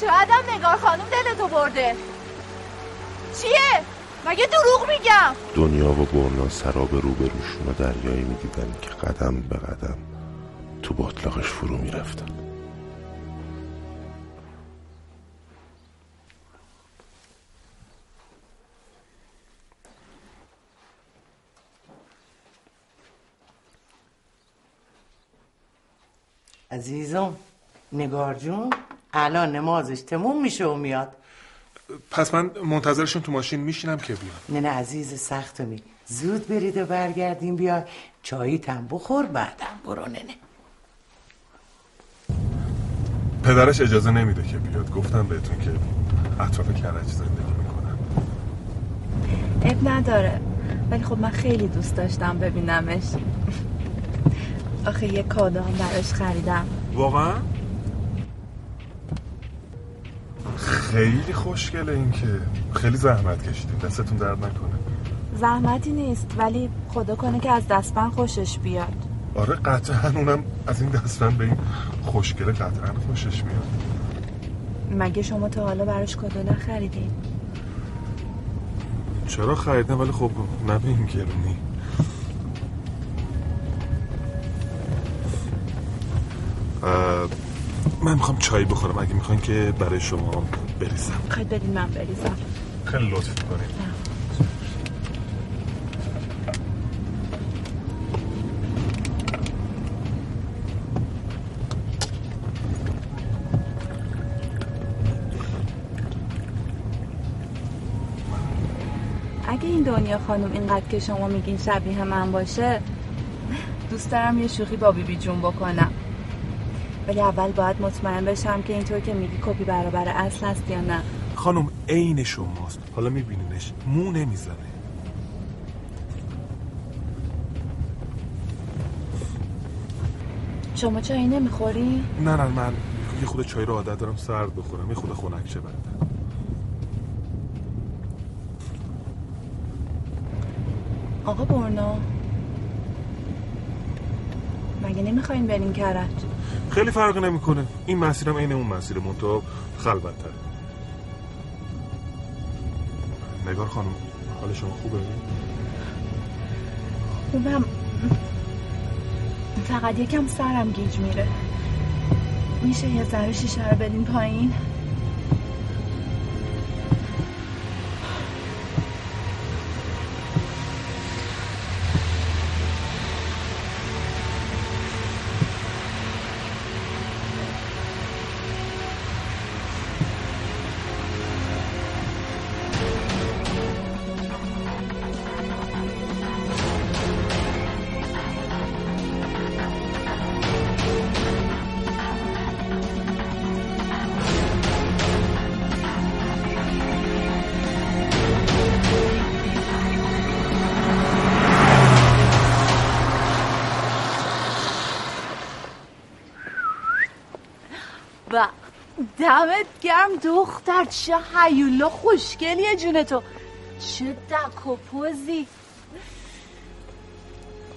شاید هم نگار خانم دلتو برده. چیه؟ مگه دروغ میگم؟ دنیا و برنا سراب روبروشون و دریایی می‌دیدن که قدم به قدم تو باطلاقش فرو می‌رفتن. عزیزم نگار جون الان نمازش تموم میشه و میاد. پس من منتظرشون تو ماشین میشینم که بیان. نه نه عزیز سختمی زود برید و برگردیم بیا چایی تم بخور بعدم برو ننه پدرش اجازه نمیده که بیاد. گفتم بهتون که اطراف کرج زندگی می‌کنم اب نداره. ولی خب من خیلی دوست داشتم ببینمش. آخه یه کادو هم براش خریدم. واقعا؟ خیلی خوشگله این که. خیلی زحمت کشیدین. دستتون درد نکنه. زحمتی نیست ولی خدا کنه که از دستبند خوشش بیاد. آره قطعا اونم از این دستبند به این خوشگله قطعا خوشش میاد. مگه شما تا حالا براش کادو نخریدین؟ چرا خریدم ولی خب نه به این گرونی. من می‌خوام چای بخورم. اگه می‌خواین که برای شما بریزم. خواهید بدین من بریزم. خیلی لطف می‌کنید اگه این دنیا خانم اینقدر که شما میگین شبیه من باشه دوست دارم یه شوخی با بیبی جون بکنم. ولی اول باید مطمئن بشم که اینطور که میگی کپی برابر اصل هست یا نه. خانم عین شماست. حالا میبینینش. مو نمی‌زنه. شما چایی نمی‌خوری؟ نه نه من یه خود چای رو عادت دارم سرد بخورم. یه خود خنک شه آقا برنا مگه نمی‌خواین برین کرج؟ خیلی فرق نمی‌کنه. این مسیرم عین اون مسیر منتها خلوت‌تره نگار خانم حال شما خوبه؟ خوبم. فقط یکم سرم گیج میره. میشه یه ذره شیشه رو بدین پایین؟ دمت گرم دختر چه حیولا خوشگلیه جون تو. چه دک و پوزی.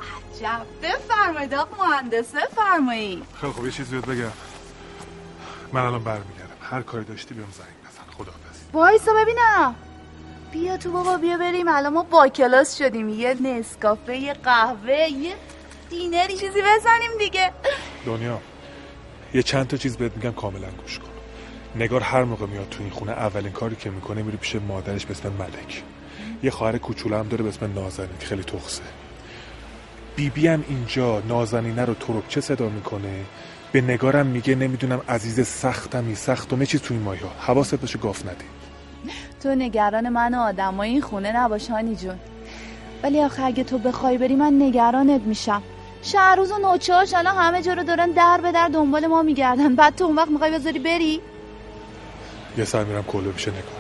عجب. بفرمایید آقا مهندس بفرمایید. خیلی خب یه چیزی بهت بگم. من الان برمیگردم. هر کاری داشتی بیام زنگ بزن. خداحافظ. وایسا ببینم بیا تو بابا بیا بریم. الان ما با کلاس شدیم. یه نسکافه یه قهوه یه دینری چیزی بزنیم دیگه. دنیا یه چند تا چیز بهت میگم کاملا گوش کن. نگار هر موقع میاد تو این خونه اولین کاری که می‌کنه میره پیش مادرش به اسم ملک. یه خواهر کوچولو هم داره به اسم نازنین که خیلی تخصه. بیبی هم اینجا نازنینه رو ترکچه صدا می‌کنه؟ به نگارم میگه نمی‌دونم عزیز سختمی سختم چیز تو این مایا حواست باشه گاف ندی تو نگران من و آدمای این خونه نباش هانی جون. ولی آخه اگه تو بخوای بری من نگرانت میشم. شهروز و الان همه جا رو دارن در به در دنبال ما میگردن. بعد تو اون وقت می‌خوای بذاری بری؟ یه سر میرم کلو پیش نگار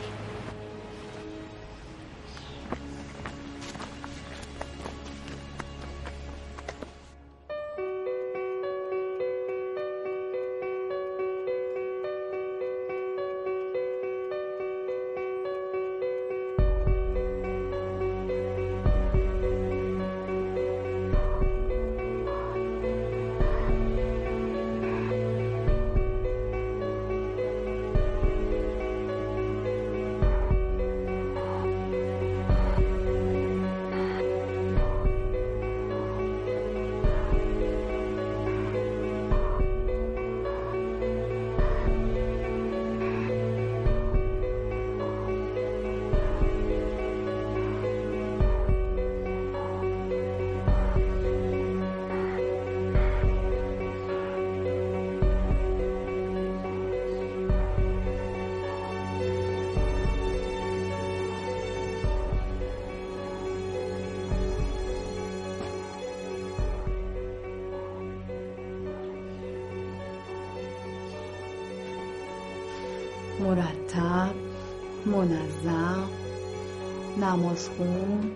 نماز خون؟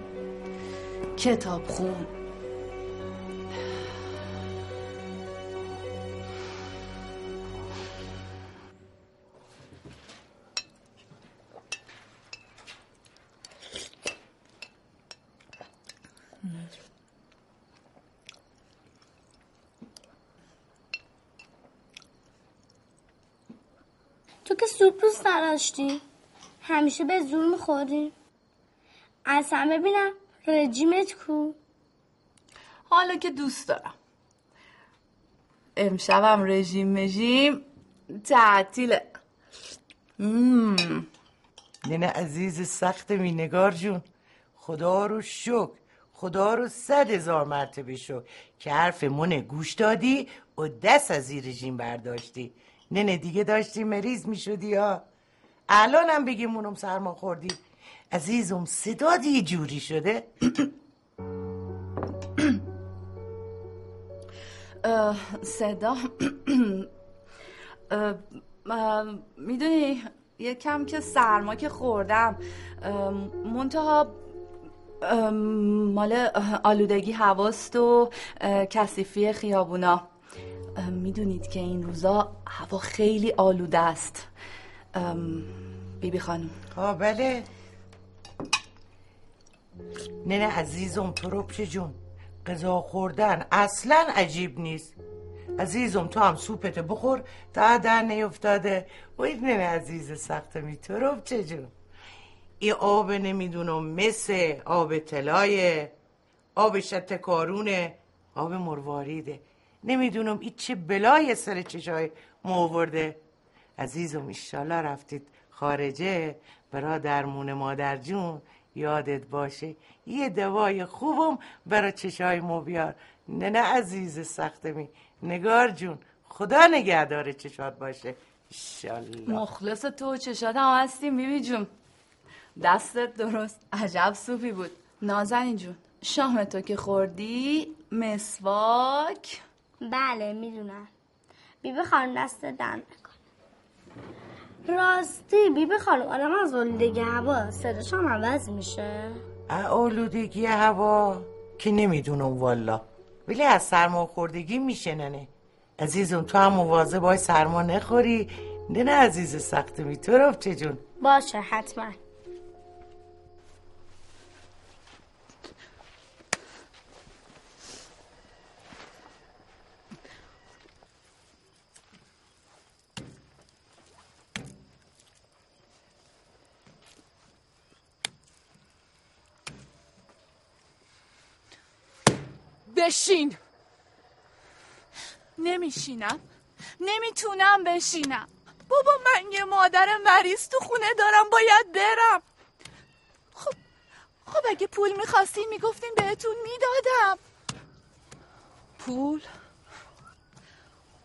کتاب خون. تو که سوپ دوست نداشتی همیشه به زور می‌خوری؟ اصلا ببینم رژیمت کو؟ حالا که دوست دارم. امشبم رژیم مژیم تعطیله. مم. ننه عزیز سخت می نگار جون. خدا رو شکر. خدا رو صد هزار مرتبه شکر. که حرف من گوش دادی و دست از این رژیم برداشتی. ننه دیگه داشتی مریض می شدی یا الانم بگی مونم سرما خوردی. عزیزم صدا یه جوری شده؟ صدا. می‌دونی یه کم که سرما که خوردم. منتها مال آلودگی هواست و کثیفی خیابونا. می‌دونید که این روزا هوا خیلی آلوده است. بیبی خانم. بله. ننه عزیزم تروپش جون غذا خوردن اصلا عجیب نیست. عزیزم تو هم سوپت بخور تا در نیفتاده. و این ننه عزیز سخت می تروپچه جون. این آب نمی‌دونم مثل آب طلایه آب شت کارونه آب مرواریده نمی‌دونم این چه بلای سر چشای مورده عزیزم ایشالا رفتید خارجه. برا درمون مادر جون یادت باشه یه دوای خوبم برا چشای مو بیار. نه نه عزیز سختمی. نگار جون خدا نگهدار چشات باشه. ایشالله مخلص تو چشات هم هستیم بیبی جون. دستت درست. عجب سوپی بود. نازنین جون شام تو که خوردی؟ مسواک؟ بله می‌دونم. بیبی خانم دست نکن راستی بیبی خانم آدم از آلودگی هوا صداش هم عوض میشه. آلودگی هوا؟ که نمی‌دونم والا ولی از سرما خوردگی میشه ننه عزیزم تو هم مواظب باش سرما نخوری. نه نه عزیز سختمی تو رو چه جون؟ باشه حتما. بشین. نمیشینم. نمی‌تونم بشینم. بابا من یه مادر مریض تو خونه دارم باید برم. خب خب اگه پول می‌خواستین می‌گفتین بهتون می‌دادم. پول؟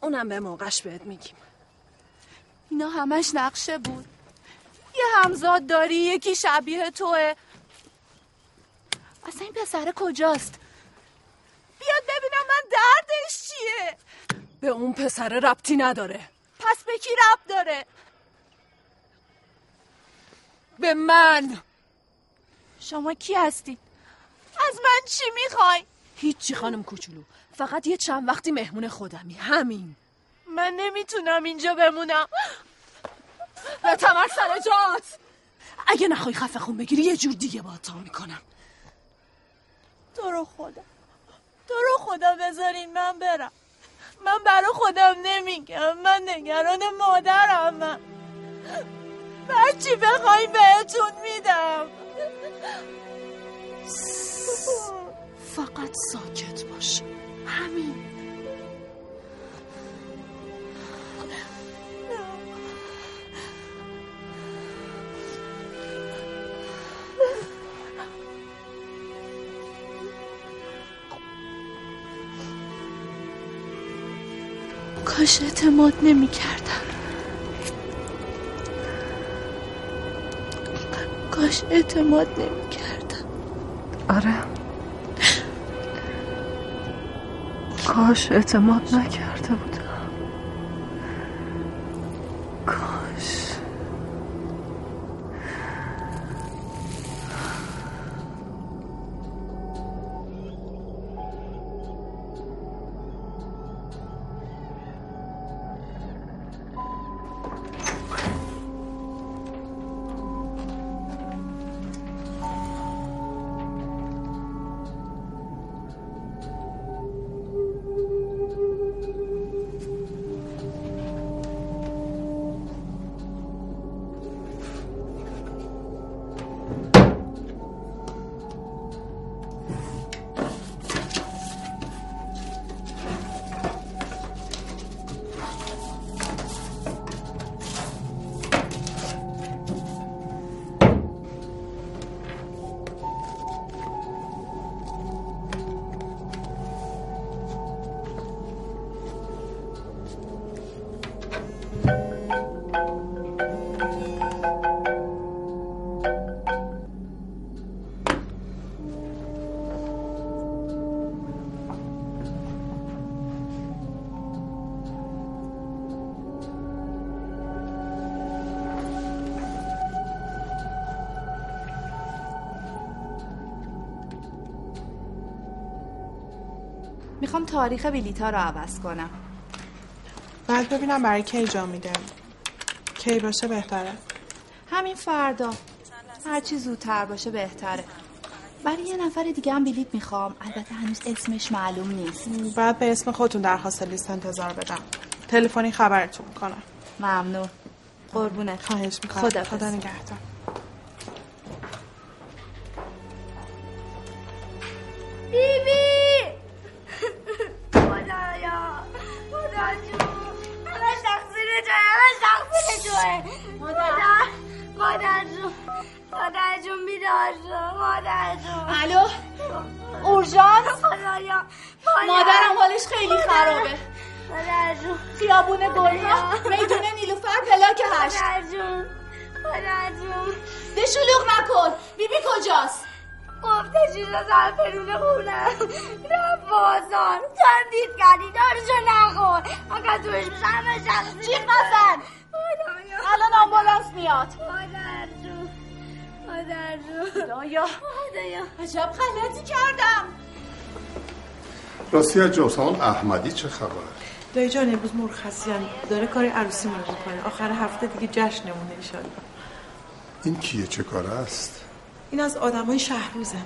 اونم به موقعش بهت میگیم. اینا همش نقشه بود. یه همزاد داری یکی شبیه توه. اصلا این پسر کجاست؟ بیاد ببینم من دردش چیه. به اون پسر ربطی نداره. پس به کی ربط داره؟ به من. شما کی هستی؟ از من چی می‌خوای؟ هیچی خانم کوچولو. فقط یه چند وقتی مهمون خودمی. همین. من نمی‌تونم اینجا بمونم. به تمر سر جات. اگه نخوای خفه خون بگیری یه جور دیگه با تا می‌کنم. تو رو خدا. تو رو خدا بذارین من برم. من برا خودم نمیگم من نگران مادرم من هرچی بخوای بهتون میدم. فقط ساکت باش. همین. کاش اعتماد نمی کردم کاش اعتماد نمی کردم آره. کاش اعتماد نکرده بودم. تاریخ بلیتا رو عوض کنم. بعد ببینم برای کی جا میده. کی باشه بهتره. همین فردا. هرچی زودتر باشه بهتره. برای یه نفر دیگه هم بلیت می‌خوام. البته هنوز اسمش معلوم نیست. بعد به اسم خودتون درخواست لیست انتظار بدم. تلفنی خبرتون می‌کنم ممنون. قربونت. خواهش می‌کنم. خدا خدا نگهدار. راستی از جاسمان احمدی چه خبر دایی جان امروز مرخصیان داره کار عروسی رو می‌کنه. آخر هفته دیگه جشنمونه ایشالله این کیه؟ چه کار است؟ این از آدمای شهروزن.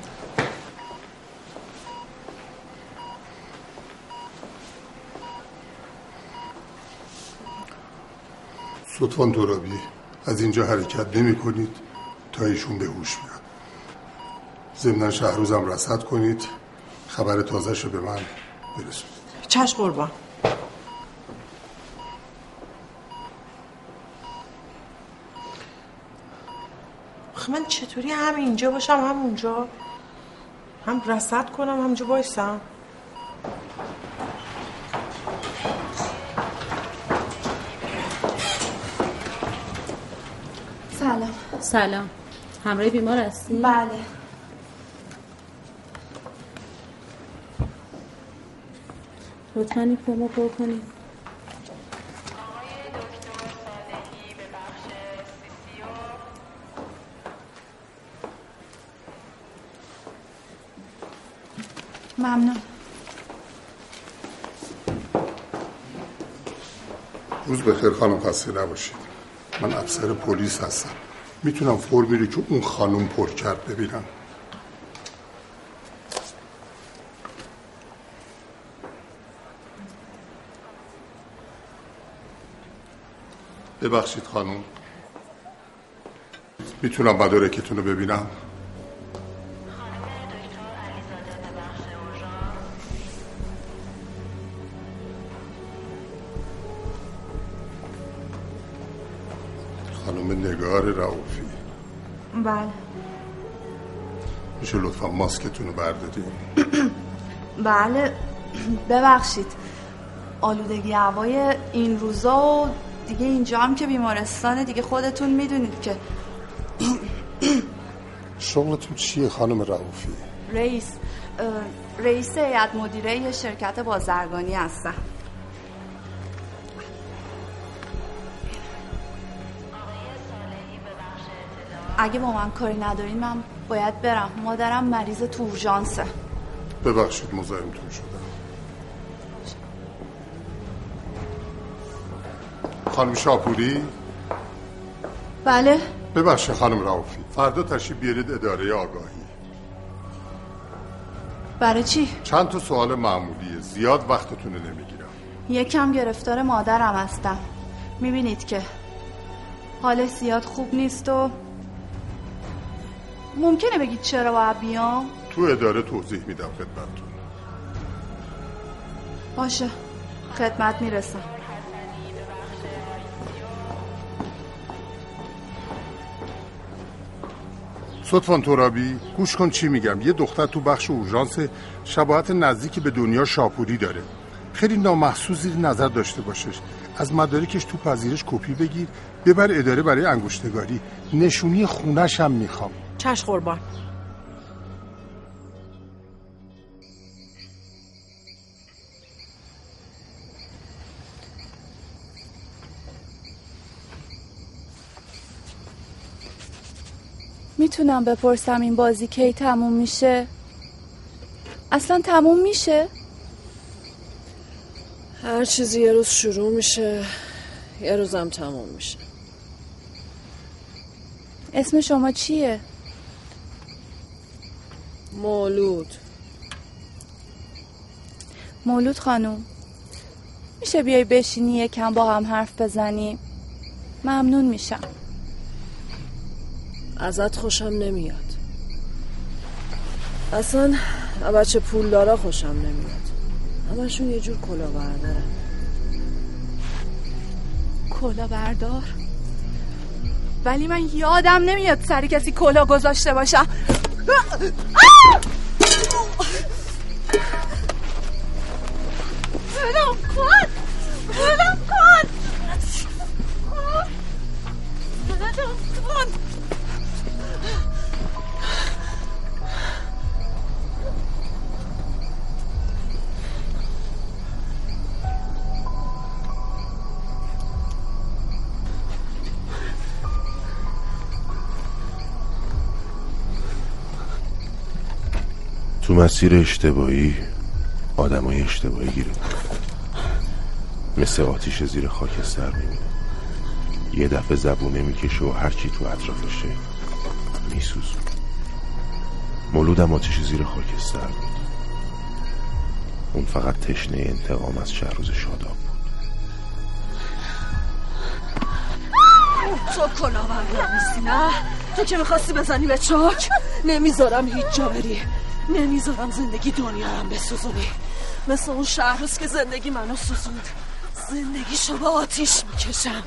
سطفان ترابی از اینجا حرکت نمی کنید تا ایشون به هوش بیاد. ضمنا شهروزم رسد کنید. خبر تازه به من برسونید. چش قربان. من چطوری هم اینجا باشم هم اونجا؟ هم رسد کنم همونجا بایستم سلام. سلام. همراه بیمار هستی؟ بله. لطفا این فرمو پر کنید ممنون. روز بخیر خانم خسته نباشید. من افسر پلیس هستم. می‌تونم فرمی رو که اون خانم پر کرد ببینم. ببخشید خانم. می‌تونم مدارکتون رو ببینم؟ خانم نگار رعوفی بله. میشه لطفا ماسکتون رو برداریم بله. ببخشید. آلودگی هوای این روزا و دیگه اینجا هم که بیمارستانه دیگه خودتون می‌دونید که شغلتون چیه خانم رعوفی رئیس رئیس هیئت مدیره شرکت بازرگانی هستم. اگه با من کاری ندارین من باید برم. مادرم مریض تو ببخشید مزاحمتون شدم. خانم شاپوری؟ بله. ببخشید خانم رعوفی فردا تشریف بیارید اداره آگاهی. برای چی؟ چند تا سوال معمولیه زیاد وقتتون رو نمی‌گیرم. یکم گرفتار مادرم هستم. می‌بینید که حالش زیاد خوب نیست و ممکنه بگید چرا باید بیام؟ تو اداره توضیح میدم خدمتتون. باشه. خدمت می‌رسم. صدفان ترابی گوش کن چی میگم. یه دختر تو بخش اورژانس شباهت نزدیکی به دنیا شاپوری داره. خیلی نامحسوس زیر نظر داشته باشش. از مدارکش تو پذیرش کپی بگیر ببر اداره برای انگشتگاری. نشونی خونش هم می‌خوام. چش قربان. می‌تونم بپرسم این بازی کی تموم میشه؟ اصلا تموم میشه؟ هر چیزی یه روز شروع میشه یه روزم تموم میشه اسم شما چیه؟ مولود مولود خانوم میشه بیای بشینی یکم با هم حرف بزنیم ممنون میشم ازت خوشم نمیاد. اصلا بچه پول دارا خوشم نمیاد. همشون یه جور کلا بردارن کلا بردار ولی من یادم نمیاد سری کسی کلا گذاشته باشم. ولم کن مسیر اشتباهی آدمای اشتباهی گیره مثل آتیش زیر خاکستر میمونه یه دفعه زبونه می‌کشه و هرچی تو اطرافشه میسوزون مولودم آتیش زیر خاکستر بود. اون فقط تشنه انتقام از شهروز شاداب بود. تو کلا بردار نیستی نه؟ تو که می‌خواستی بزنی به چاک؟ نمی‌ذارم هیچ جا بری. نمی‌ذارم زندگی دنیا هم بسوزونی. مثل اون شهروز که زندگی منو سوزوند. زندگیشو با آتیش می‌کشم.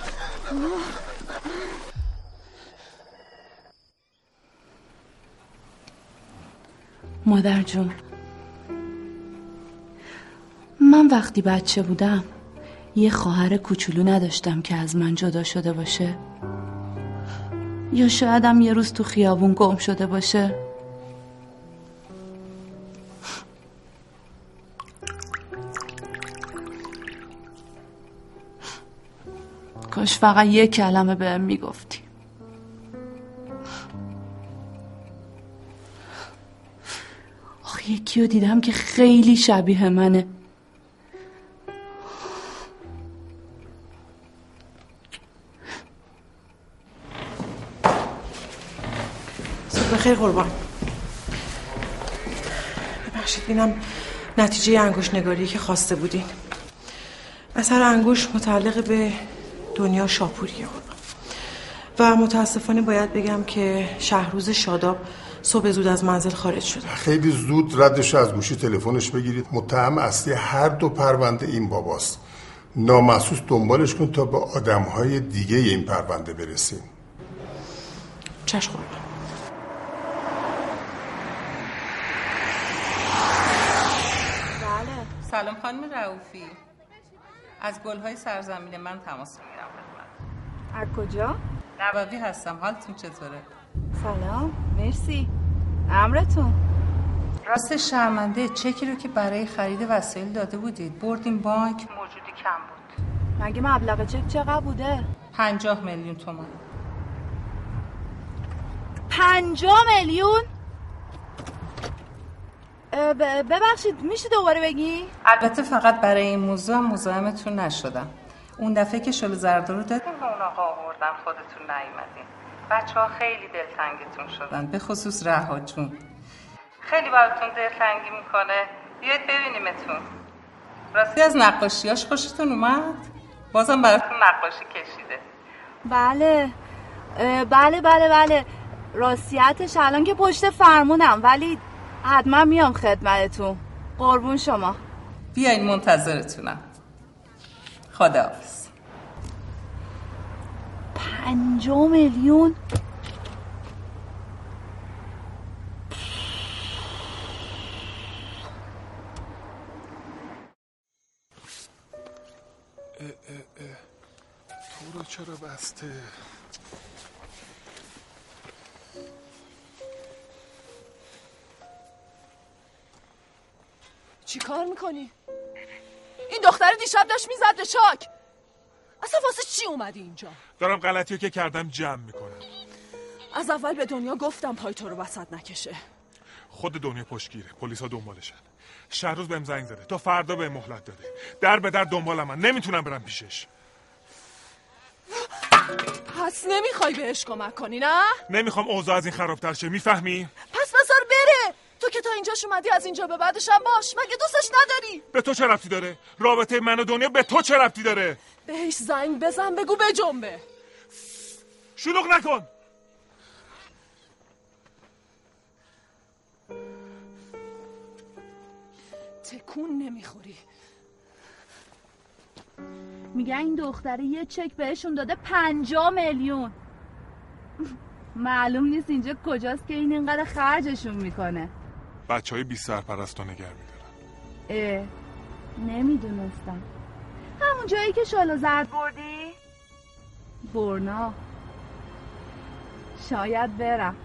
مادر جون من وقتی بچه بودم یه خواهر کوچولو نداشتم که از من جدا شده باشه. یا شایدم یه روز تو خیابون گم شده باشه. کاش فقط یه کلمه بهم می‌گفتی. آخه یکی رو دیدم که خیلی شبیه منه. بخیر قربان. ببخشید بینم نتیجه انگوش نگاری که خواسته بودین. اثر انگوش متعلق به دنیا شاپوریه و متاسفانه باید بگم که شهروز شاداب صبح زود از منزل خارج شده. خیلی زود ردش از گوشی تلفنش بگیرید. متهم اصلی هر دو پرونده این باباست. نامحسوس دنبالش کن تا به آدمهای دیگه این پرونده برسیم. چشم قربان بله. سلام خانم رعوفی از گلهای سرزمین من تماس می‌گیرم از کجا؟ نبوی هستم. حالتون چطوره؟ سلام. مرسی. امرتون. راست شرمنده چکی رو که برای خرید وسایل داده بودید. بردیم بانک. موجودی کم بود. مگه مبلغ چک چقدر بوده؟ پنجاه میلیون تومان. پنجاه میلیون؟ ببخشید میشه دوباره بگی؟ البته فقط برای این موضوع هم مزاحمتون نشدم. اون دفعه که شل زرده رو دادیم به اون آقا آوردن خودتون نیومدین. بچه ها خیلی دلتنگتون شدن به خصوص رها جون. خیلی براتون دلتنگی می‌کنه. بیاید ببینیمتون. راستی از نقاشیاش خوشتون اومد؟ بازم براتون نقاشی کشیده. بله. بله بله بله. راستیتش الان که پشت فرمونم. ولی حتما میام خدمتتون. قربون شما. بیاین منتظرتونم. خداحافظ. پنجاه میلیون. تو رو چرا بسته؟ چی کار می‌کنی؟ این دختر دیشب داشت می‌زد به چاک اصلا واسه چی اومدی اینجا؟ دارم غلطی که کردم جمع می‌کنم. از اول به دنیا گفتم پای تو رو وسط نکشه. خود دنیا پشتگیره. پلیسا دنبالشن. شهروز بهم زنگ زده. تا فردا به مهلت داده. در به در دنبال من نمی‌تونم برم پیشش. پس نمی‌خوای بهش کمک کنی نه؟ نمی‌خوام اوضاع از این خرابتر شه. می‌فهمی؟ پس بذار بره. تو که تا اینجاش اومدی از اینجا به بعدش هم باش. مگه دوستش نداری؟ به تو چه ربطی داره؟ رابطه من و دنیا به تو چه ربطی داره؟ بهش زنگ بزن بگو به جنبه. شلوغ نکن! تکون نمی‌خوری. میگن این دختره یه چک بهشون داده پنجا میلیون. معلوم نیست اینجا کجاست که این اینقدر خرجشون می‌کنه. بچه های بی سرپرست نگر میدارن. اه نمی‌دونستم. همون جایی که شالو زرد بردی؟ برنا. شاید برم.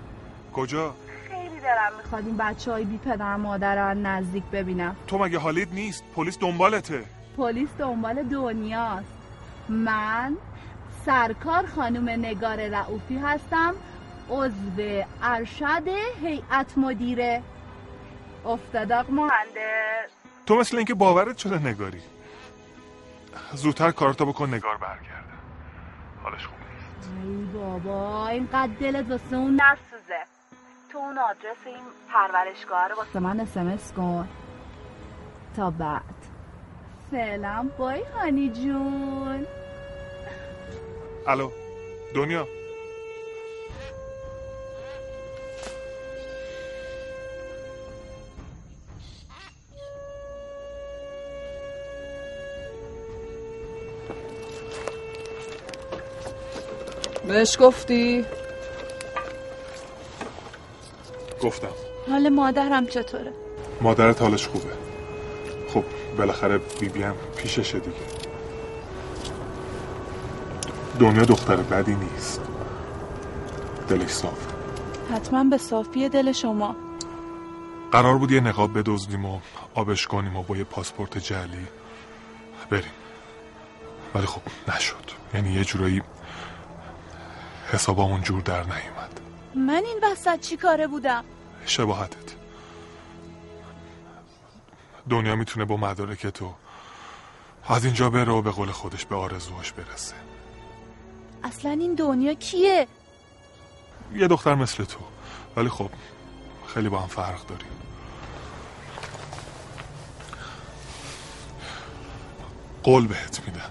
کجا؟ خیلی دارم می‌خواد این بچه های بی پدر مادر رو نزدیک ببینم. تو مگه حالیت نیست؟ پلیس دنبالته. پلیس دنبال دنیاست. من سرکار خانم نگار رعوفی هستم عضو ارشد هیئت مدیره. افتاداق مهندس تو مثل اینکه باورت شده نگاری. زودتر کارتا بکن نگار برگرده. حالش خوب ای بابا اینقدر دلت واسه اون نسوزه. تو اون آدرس این پرورشگاه رو واسه من اسمس کن. تا بعد. فعلا بای هانی جون. الو دنیا. بهش گفتی؟ گفتم. حال مادرم چطوره؟ مادرت حالش خوبه. خب بالاخره بیبی هم پیششه دیگه. دنیا دختر بدی نیست. دلش صاف حتما به صافی دل شما. قرار بود یه نقاب بدزدیم و آبش کنیم و با یه پاسپورت جعلی. بریم. ولی خب نشد. یعنی یه جورایی حسابامون جور در نیومد. من این وسط چی کاره بودم؟ شباهتت. دنیا می‌تونه با مدارک تو از اینجا بره و به قول خودش به آرزوهاش برسه. اصلا این دنیا کیه؟ یه دختر مثل تو. ولی خب خیلی با هم فرق داریم قول بهت میدم.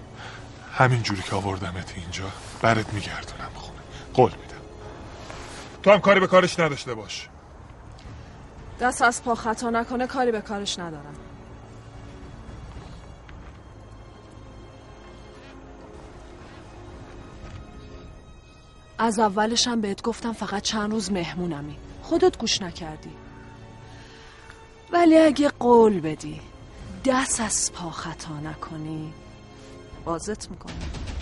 همین جوری که آوردمت اینجا برات میگردونم. خونه قول میدم. تو هم کاری به کارش نداشته باش. دست از پا خطا نکنه کاری به کارش ندارم. از اولش هم بهت گفتم فقط چند روز مهمونمی. خودت گوش نکردی. ولی اگه قول بدی دست از پا خطا نکنی بازت می‌کنم.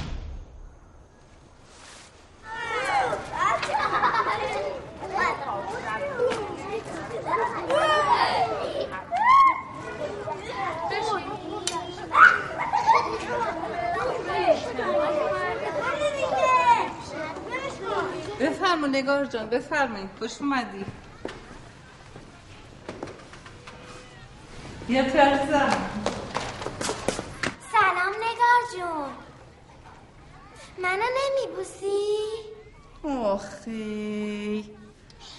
بفرما نگار جان بفرمایید خوش اومدی. تو عزیزم سلام نگار جون. منو نمیبوسی؟ آخی.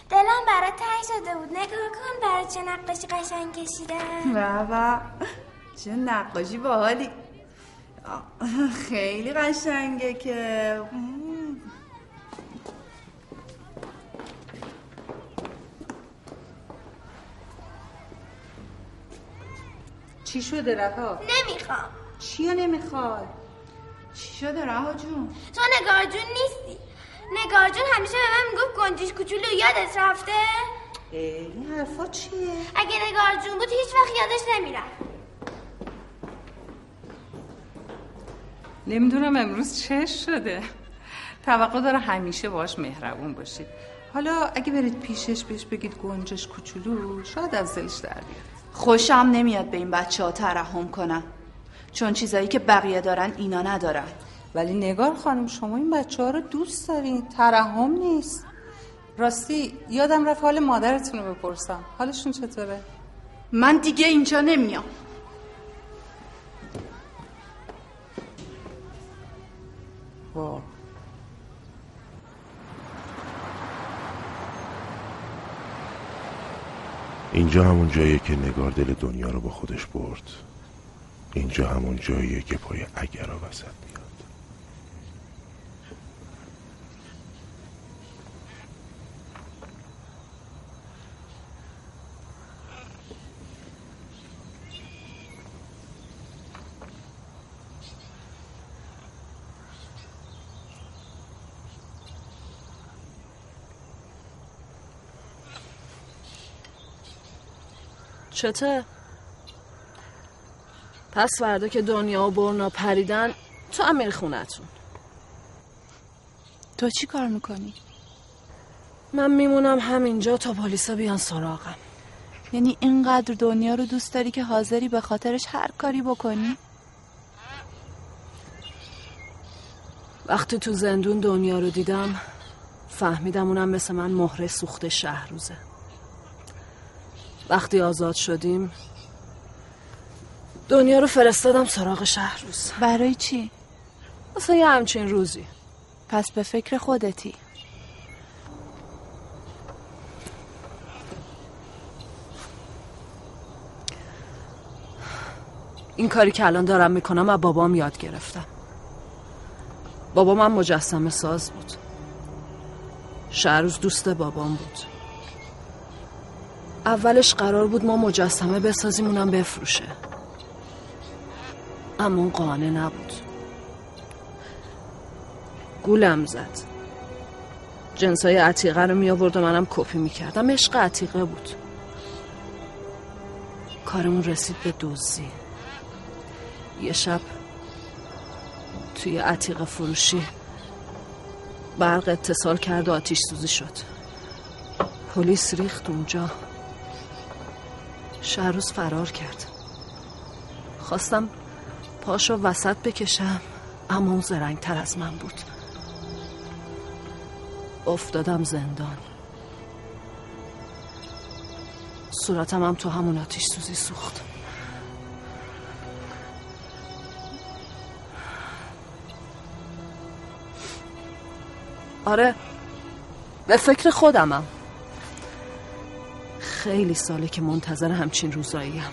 دلم برای تنگ شده بود. نگاه کن برای چه نقاشی قشنگ کشیدم. بابا چه نقاشی باحالی. خیلی قشنگه که. چی شده رها نمی‌خوام. چیو نمی‌خواد چی شده رها جون؟ تو نگار جون نیستی. نگار جون همیشه به من می‌گفت گنجیش کوچولو یادت رفته؟ این حرفا چیه؟ اگه نگار جون بود هیچ وقت یادش نمی‌رفت. نمی‌دونم امروز چه شده. توقع داره همیشه باش مهربون باشید حالا اگه برید پیشش بهش بگید گنجش کوچولو شاید از دلش در بیاد. خوشم نمیاد به این بچه ها ترحم کنم چون چیزایی که بقیه دارن اینا ندارن. ولی نگار خانم شما این بچه ها رو دوست دارین. ترحم نیست. راستی یادم رفت حال مادرتون رو بپرسم. حالشون چطوره؟ من دیگه اینجا نمیام. وا اینجا همون جاییه که نگار دل دنیا رو با خودش برد. اینجا همون جاییه که پای اگر وسط میاد چته؟ پس فردا که دنیا و برنا پریدن تو هم میری خونتون تو چی کار می‌کنی؟ من میمونم همینجا تا پلیسا بیان سراغم یعنی اینقدر دنیا رو دوست داری که حاضری به خاطرش هر کاری بکنی؟ وقتی تو زندون دنیا رو دیدم فهمیدم اونم مثل من مهره سوخت شهر روزه وقتی آزاد شدیم دنیا رو فرستادم سراغ شهر روز. برای چی؟ مثلا یه همچین روزی. پس به فکر خودتی. این کاری که الان دارم می‌کنم از بابام یاد گرفتم. بابا من مجسمه ساز بود. شهروز دوست بابام بود. اولش قرار بود ما مجسمه بسازیم اونم بفروشه. اما اون قانه نبود. گولم زد. جنسای عتیقه رو می آورد و منم کپی می کردم عشق عتیقه بود. کارمون رسید به دوزی یه شب توی عتیقه فروشی برق اتصال کرد و آتیش سوزی شد. پلیس ریخت اونجا. شهروز فرار کرد. خواستم پاشو وسط بکشم اما اون زرنگ تر از من بود. افتادم زندان. صورتم هم تو همون آتیش سوزی سوخت. آره به فکر خودمم. خیلی ساله که منتظر همچین روزاییم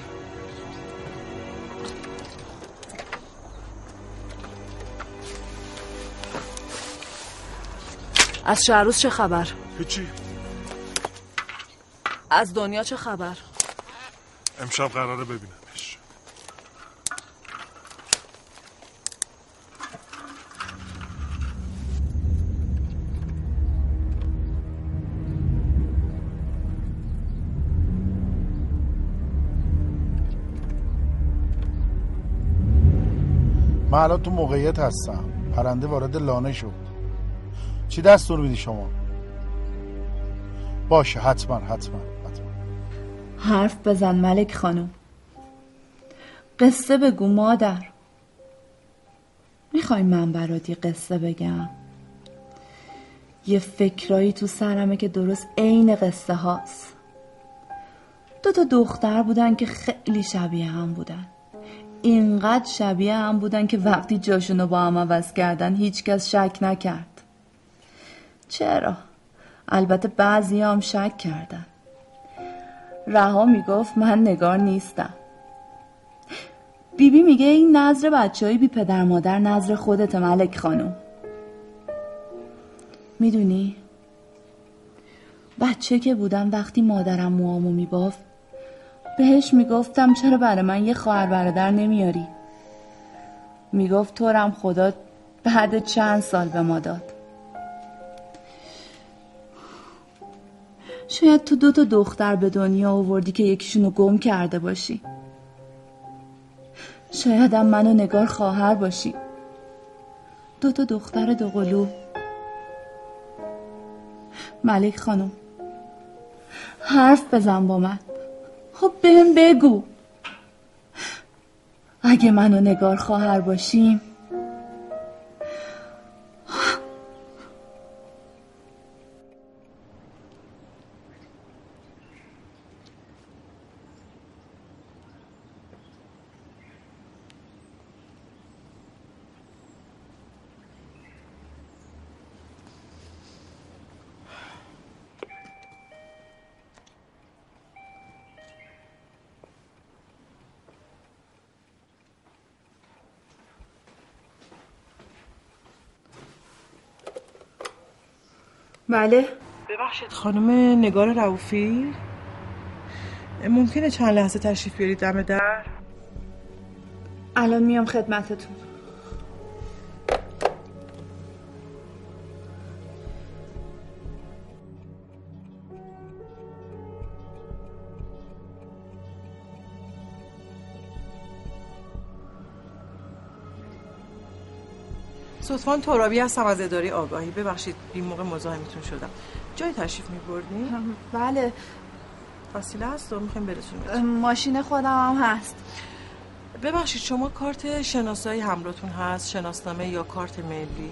از شهروز چه خبر؟ هیچی از دنیا چه خبر؟ امشب قراره ببینمش الان تو موقعیت هستم. پرنده وارد لانه شد. چی دستور میدی شما؟ باشه حتما حتما حرف بزن ملک خانم. قصه بگو مادر. می‌خوای من برات یه قصه بگم؟ یه فکرایی تو سرمه که درست عین قصه هاست. دو تا دختر بودن که خیلی شبیه هم بودن. اینقدر شبیه هم بودن که وقتی جاشونو با هم عوض کردن هیچکس شک نکرد. چرا؟ البته بعضی هم شک کردن. رها می‌گفت من نگار نیستم. بیبی میگه این نظر بچه های بی پدر مادر نظر خودت ملک خانم. می‌دونی؟ بچه که بودم وقتی مادرم موامو میبافت بهش می‌گفتم چرا برای من یه خواهر برادر نمیاری؟ می‌گفت تورم خدا بعد چند سال به ما داد. شاید تو دو تا دختر به دنیا آوردی که یکیشونو گم کرده باشی. شاید هم منو نگار خواهر باشی. دو تا دختر دوقلو ملک خانم حرف بزن با من. خب بهم بگو. اگه منو نگار خواهر باشیم بله. ببخشید. خانم نگار رعوفی ممکنه چند لحظه تشریف بیارید دم در؟ الان میام خدمتتون. صدفان ترابی هستم از اداره آگاهی. ببخشید بی موقع مزاحمتون شدم. جای تشریف میبردی؟ بله. فاصله هست و می‌خوایم برسونیم. ماشین خودم هم هست. ببخشید شما کارت شناسایی همراهتون هست؟ شناسنامه یا کارت ملی؟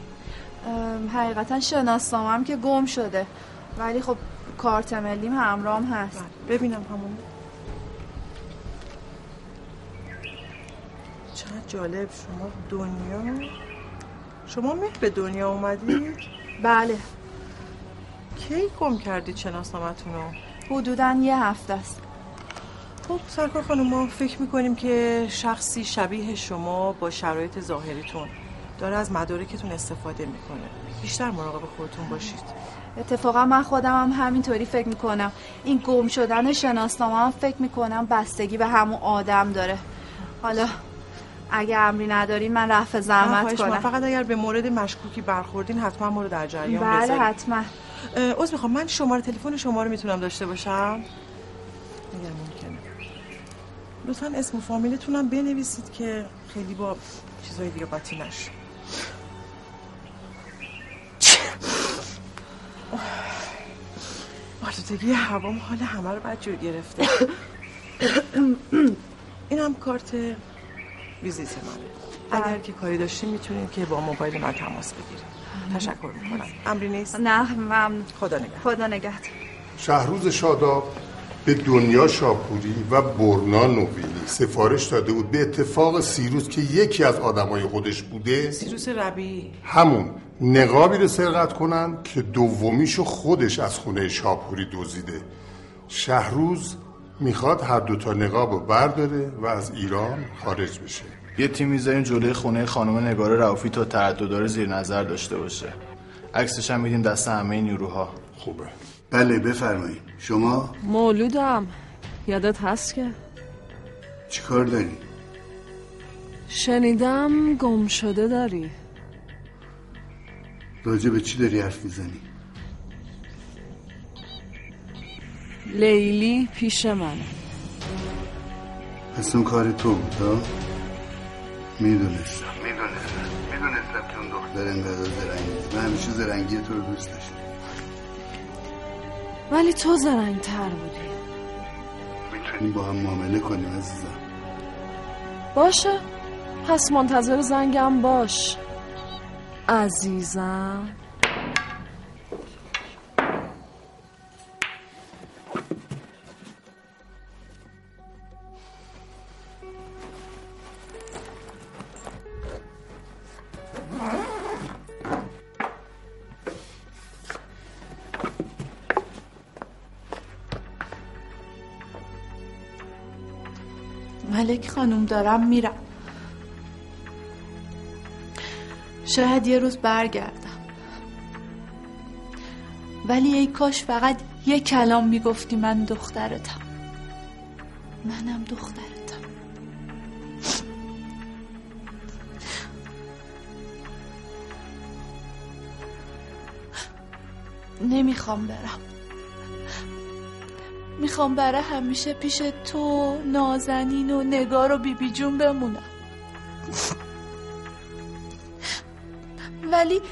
حقیقتا شناسنامه‌ام که گم شده. ولی خب کارت ملیم همراهم هست. ببینم همون. چقدر جالب شما دنیا. شما مهر به دنیا اومدید؟ بله. کی گم کردید شناسنامتون رو؟ حدودا یه هفته است. خب سرکار خانم ما فکر می‌کنیم که شخصی شبیه شما با شرایط ظاهریتون داره از مدارکتون استفاده می‌کنه. بیشتر مراقب خودتون باشید. اتفاقا من خودم هم همینطوری فکر می‌کنم. این گم شدن شناسنامه هم فکر می‌کنم بستگی به همون آدم داره. حالا اگه امری ندارین من رفع زحمت. کنم. فقط اگر به مورد مشکوکی برخوردین حتما ما رو در جریان بله بذارید. حتما. عذر می‌خوام. من شماره تلفن شما رو می‌تونم داشته باشم؟ اگر ممکنه. لطفا اسم و فامیلتون هم بنویسید که خیلی با چیزای دیگه قاطی نشه. آلودگی هوام حال همه رو بد جور گرفته. این هم کارت ویزیت منه. اگر که کاری داشتیم می‌تونیم که با موبایل من تماس بگیریم. تشکر می‌کنم. امری نیست؟ نه ممنون خدا نگه خدا نگهدار. شهروز شاداب به دنیا شاپوری و برنا نوینی سفارش داده بود به اتفاق سیروس که یکی از آدمای خودش بوده. سیروس ربی همون نقابی رو سرقت کنن که دومیشو خودش از خونه شاپوری دزدیده. شهروز می‌خواد هر دوتا نقاب رو برداره و از ایران خارج بشه. یه تیم می‌ذاریم جلوی خونه خانم نگار رعوفی تا ترددار زیر نظر داشته باشه. عکسش هم میدیم دست همه نیروها. خوبه. بله بفرمایید. شما؟ مولودم. یادت هست که؟ چی کار داری؟ شنیدم گم شده داری. راجع به چی داری حرف می‌زنی؟ لیلی پیش منه. پس اون کار تو بود ها؟ می‌دونستم. می‌دونستم. می‌دونستم که اون دختر انقدر زرنگی. من همیشه زرنگی تو رو دوست داشتم. ولی تو زرنگتر بودی. می‌تونیم با هم معامله کنیم عزیزم. باشه. پس منتظر زنگم باش. عزیزم. ملک خانم دارم میرم. شاید یه روز برگردم. ولی ای کاش فقط یه کلام می‌گفتی من دخترتم. منم دخترتم. نمی‌خوام برم. می‌خوام برای همیشه پیش تو نازنین و نگار و بیبی جون بمونم. ولی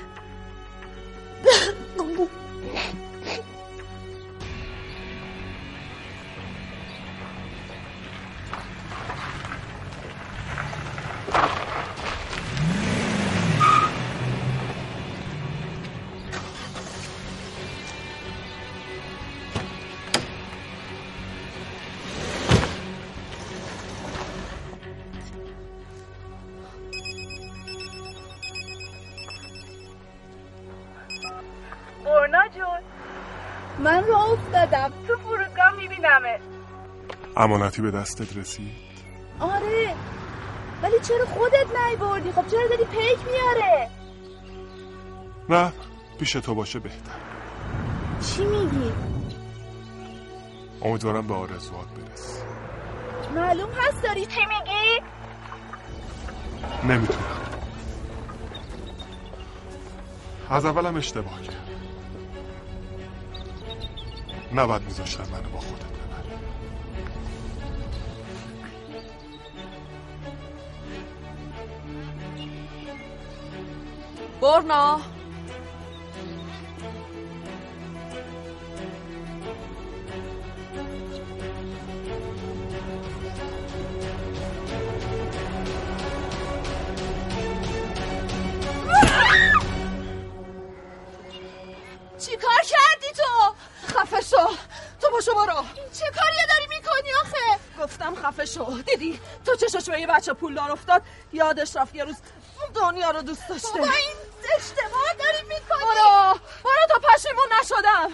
امانتی به دستت رسید؟ آره ولی چرا خودت نیوردی؟ خب چرا داری پیک میاره؟ نه پیش تو باشه بهتر. چی میگی؟ امیدوارم به آرزوات برس معلوم هست داری چی میگی؟ نمی‌تونم از اولم اشتباه کرد نباید میذاشتم منو با خودت. برنا چی کار کردی تو؟ خفه شو تو باشو برو چه کاریه داری می‌کنی آخه؟ گفتم خفه شو دیدی تو چشاش به یه بچه پولدار افتاد یادش رفت یه روز دنیا رو دوست داشته بابا این اشتباه داری می‌کنی برو. برو تا پشیمون نشدم.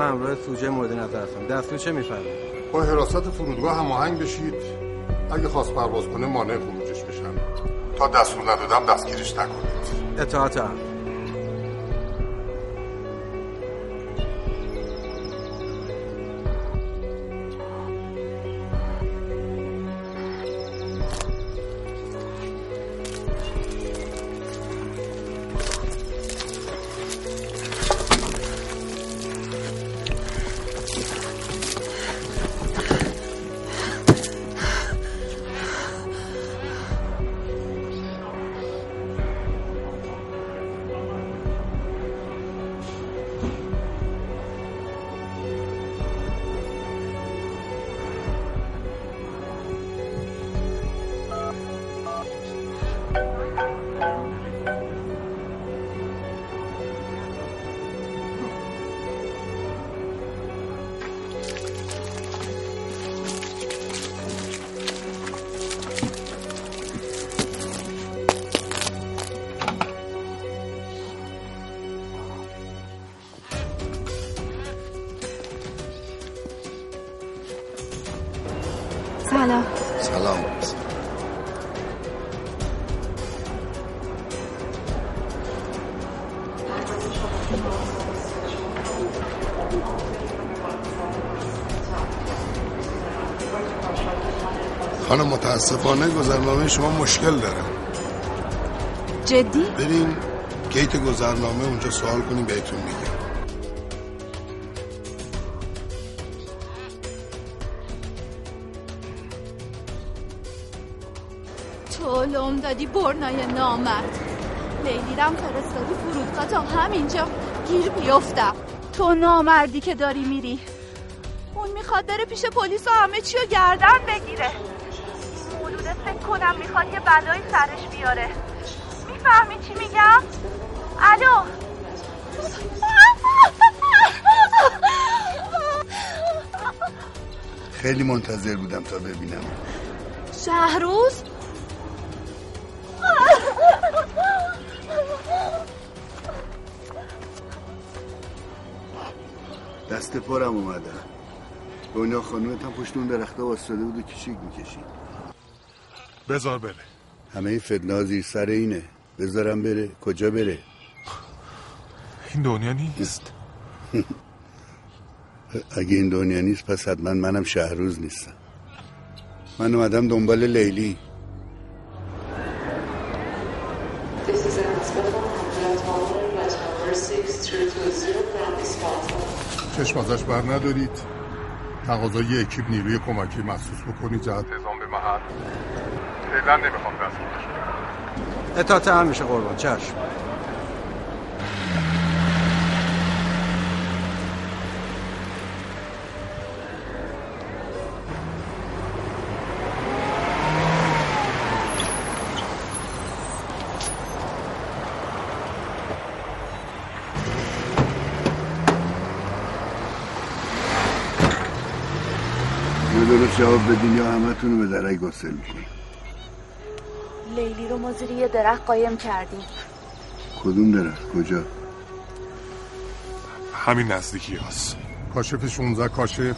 من همراه سوژه مورد نظر هستم. دستور چه میفرمایید؟ با حراست فرودگاه هماهنگ بشید. اگه خواست پرواز کنه مانع خروجش بشن. تا دستور ندادم دستگیرش نکنید. اطاعت هم. متاسفانه گذرنامه شما مشکل داره. جدی؟ بریم گیت گذرنامه اونجا سوال کنیم بهتون میگم. تو لوم دادی برنای نامرد. لیلیرم فرستادی فرودگاه تا همینجا گیر بیفتم. تو نامردی که داری میری. اون می‌خواد بره پیش پلیس و همه چی رو گردن بگیره. می‌خواد یه بلایی سرش بیاره. می‌فهمی چی میگم؟ الو؟ خیلی منتظر بودم تا ببینم. شهروز؟ دست پارم اومدن دنیا خانومت هم پشت اون درخته واسطاده بود و کشیک می‌کشید. بذار بره. همه این فتنه زیر سر اینه. بذارم بره. کجا بره؟ این دنیا نیست. اگه این دنیا نیست پس حتما منم شهروز نیستم. من اومدم دنبال لیلی. This is an hospital ambulance monitoring flight number 6320 from Isfahan. چشم ازش بر ندارید. تقاضای یه اکیپ نیروی کمکی محسوس بکنید جهت اعزام به محل. فعلا نمی‌خوام دست اطاعت هم میشه قربان. چشم. جواب بدین یا همه تونو به درک گسل می‌کنه لیلی رو ما زیر یه درخت قایم کردیم. کدوم درخت؟ کجا؟ همین نزدیکی هست کاشف 16 کاشف.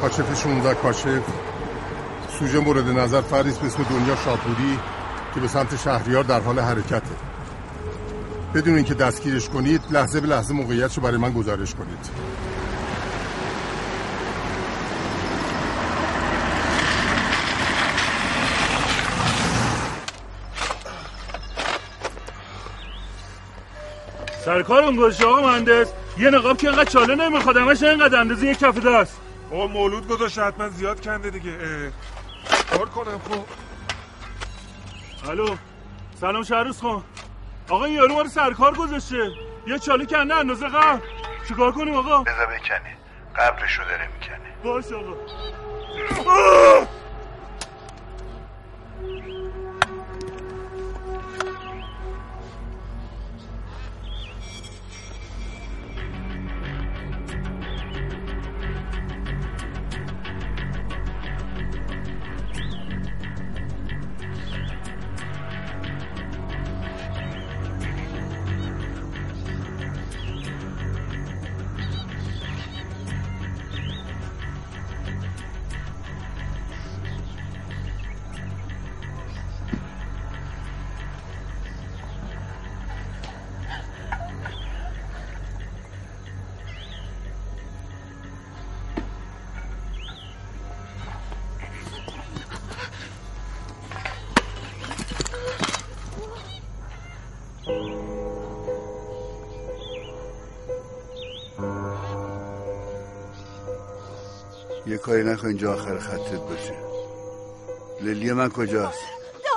کاشف 16 کاشف. سوژه مورد نظر فریس به اسم دنیا شاپوری که به سمت شهریار در حال حرکته. بدون اینکه دستگیرش کنید لحظه به لحظه موقعیتش رو برای من گزارش کنید. سرکار اون گذاشته آقا مهندس. یه نقاب که اینقدر چاله نمی‌خواد همش اینقدر اندازه یه کف دست. آقا مولود گذاشته حتما زیاد کنده دیگه. کار کنم خب. الو سلام شهروز خان. آقا این یارو ما رو سرکار گذاشته. یه چاله کنده اندازه قبل چیکار کنیم آقا؟ بذار بکنه قبرش رو داره می‌کنه. باش آقا. کاری نکن اینجا آخر خطت باشه. لیلی من کجاست؟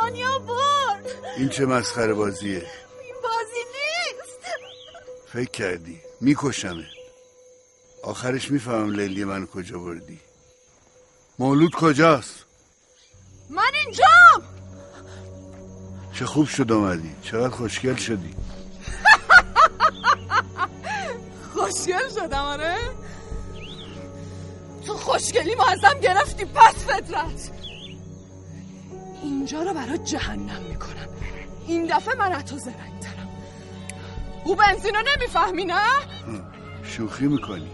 دنیا برد. این چه مسخره بازیه؟ این بازی نیست. فکر کردی. میکشمه آخرش می‌فهمم لیلی من کجا بردی. مولود کجاست؟ من اینجام. چه خوب شد آمدی چقدر خوشگل شدی. خوشگل شدم آره؟ تو خوشگلی ما ازم گرفتی پس فطرت. اینجا رو برای جهنم می‌کنم. این دفعه من از تو زرنگ ترم او بنزینو نمی‌فهمی نه؟ شوخی می‌کنی.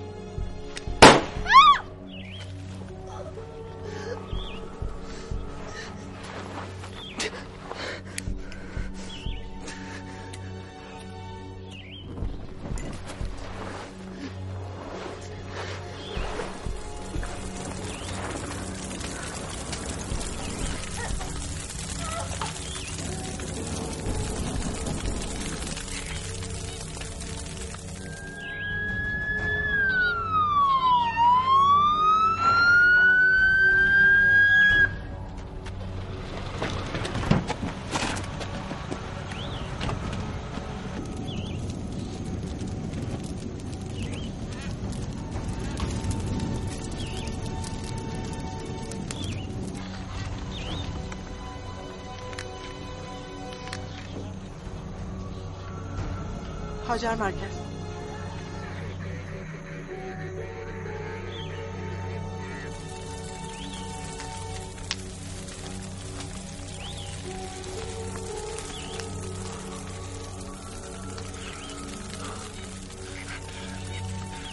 هاجر مرکز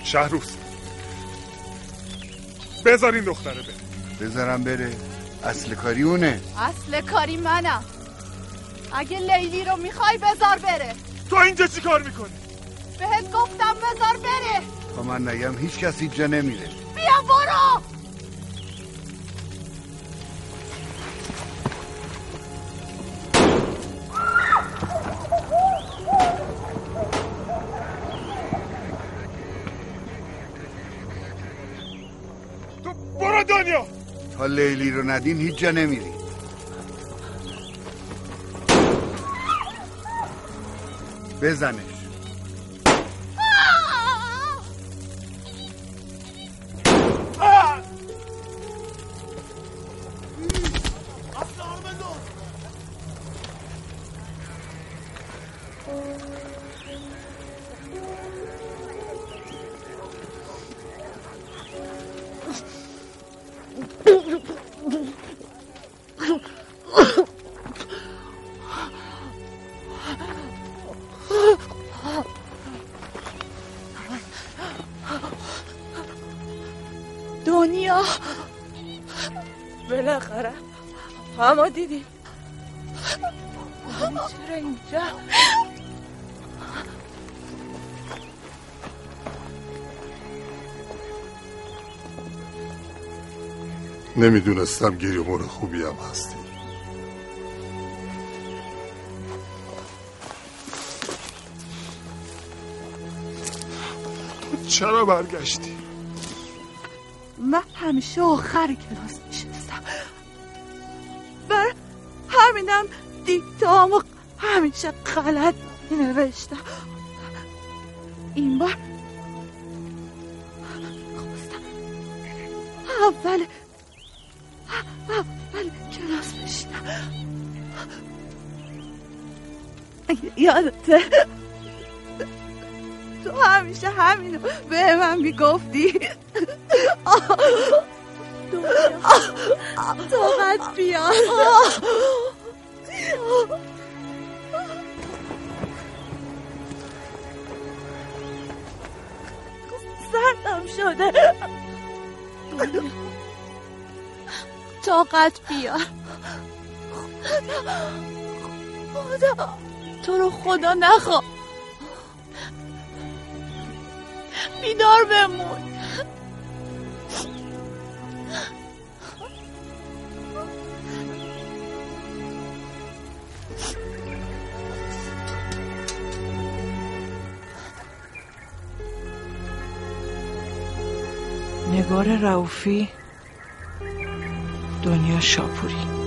شهروز. بذار این دختره بره. بذارم بره. اصل کاری اونه. اصل کاری منم. اگه لیلی رو می‌خوای بذار بره. تو اینجا چی کار می‌کنی؟ بذار بره. تا من نگم هیچ کسی اینجا نمیره. بیا برو. تو برو دنیا. تا لیلی رو ندین هیچ جا نمیری. بزنش. نمی‌دونستم گریمون خوبی هم هستی. چرا برگشتی؟ من همیشه آخر کلاس نشستم بر همینم دیکتامو همیشه غلط نوشتم می‌گفتی؟ طاقت بیار. سردم شده. طاقت بیار. خدا تو رو خدا نخوا بیدار بمون. نگار رعوفی دنیا شاپوری.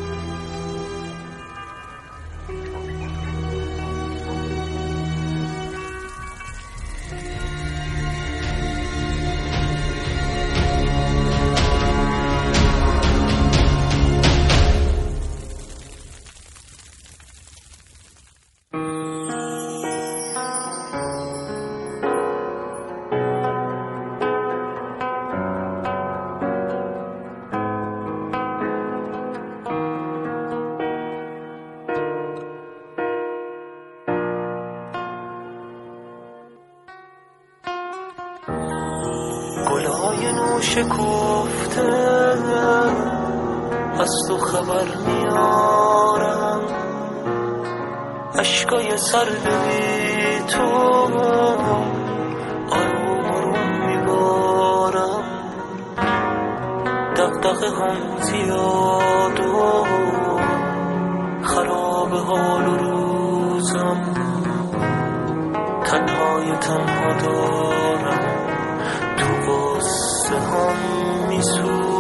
شکفته از تو خبر میارم. اشکای سرد بی تو آروم آروم میبارم. دقدقه هم زیاد و خراب حال و روزم. تنهای تنها دارم. قصه هم میسوزم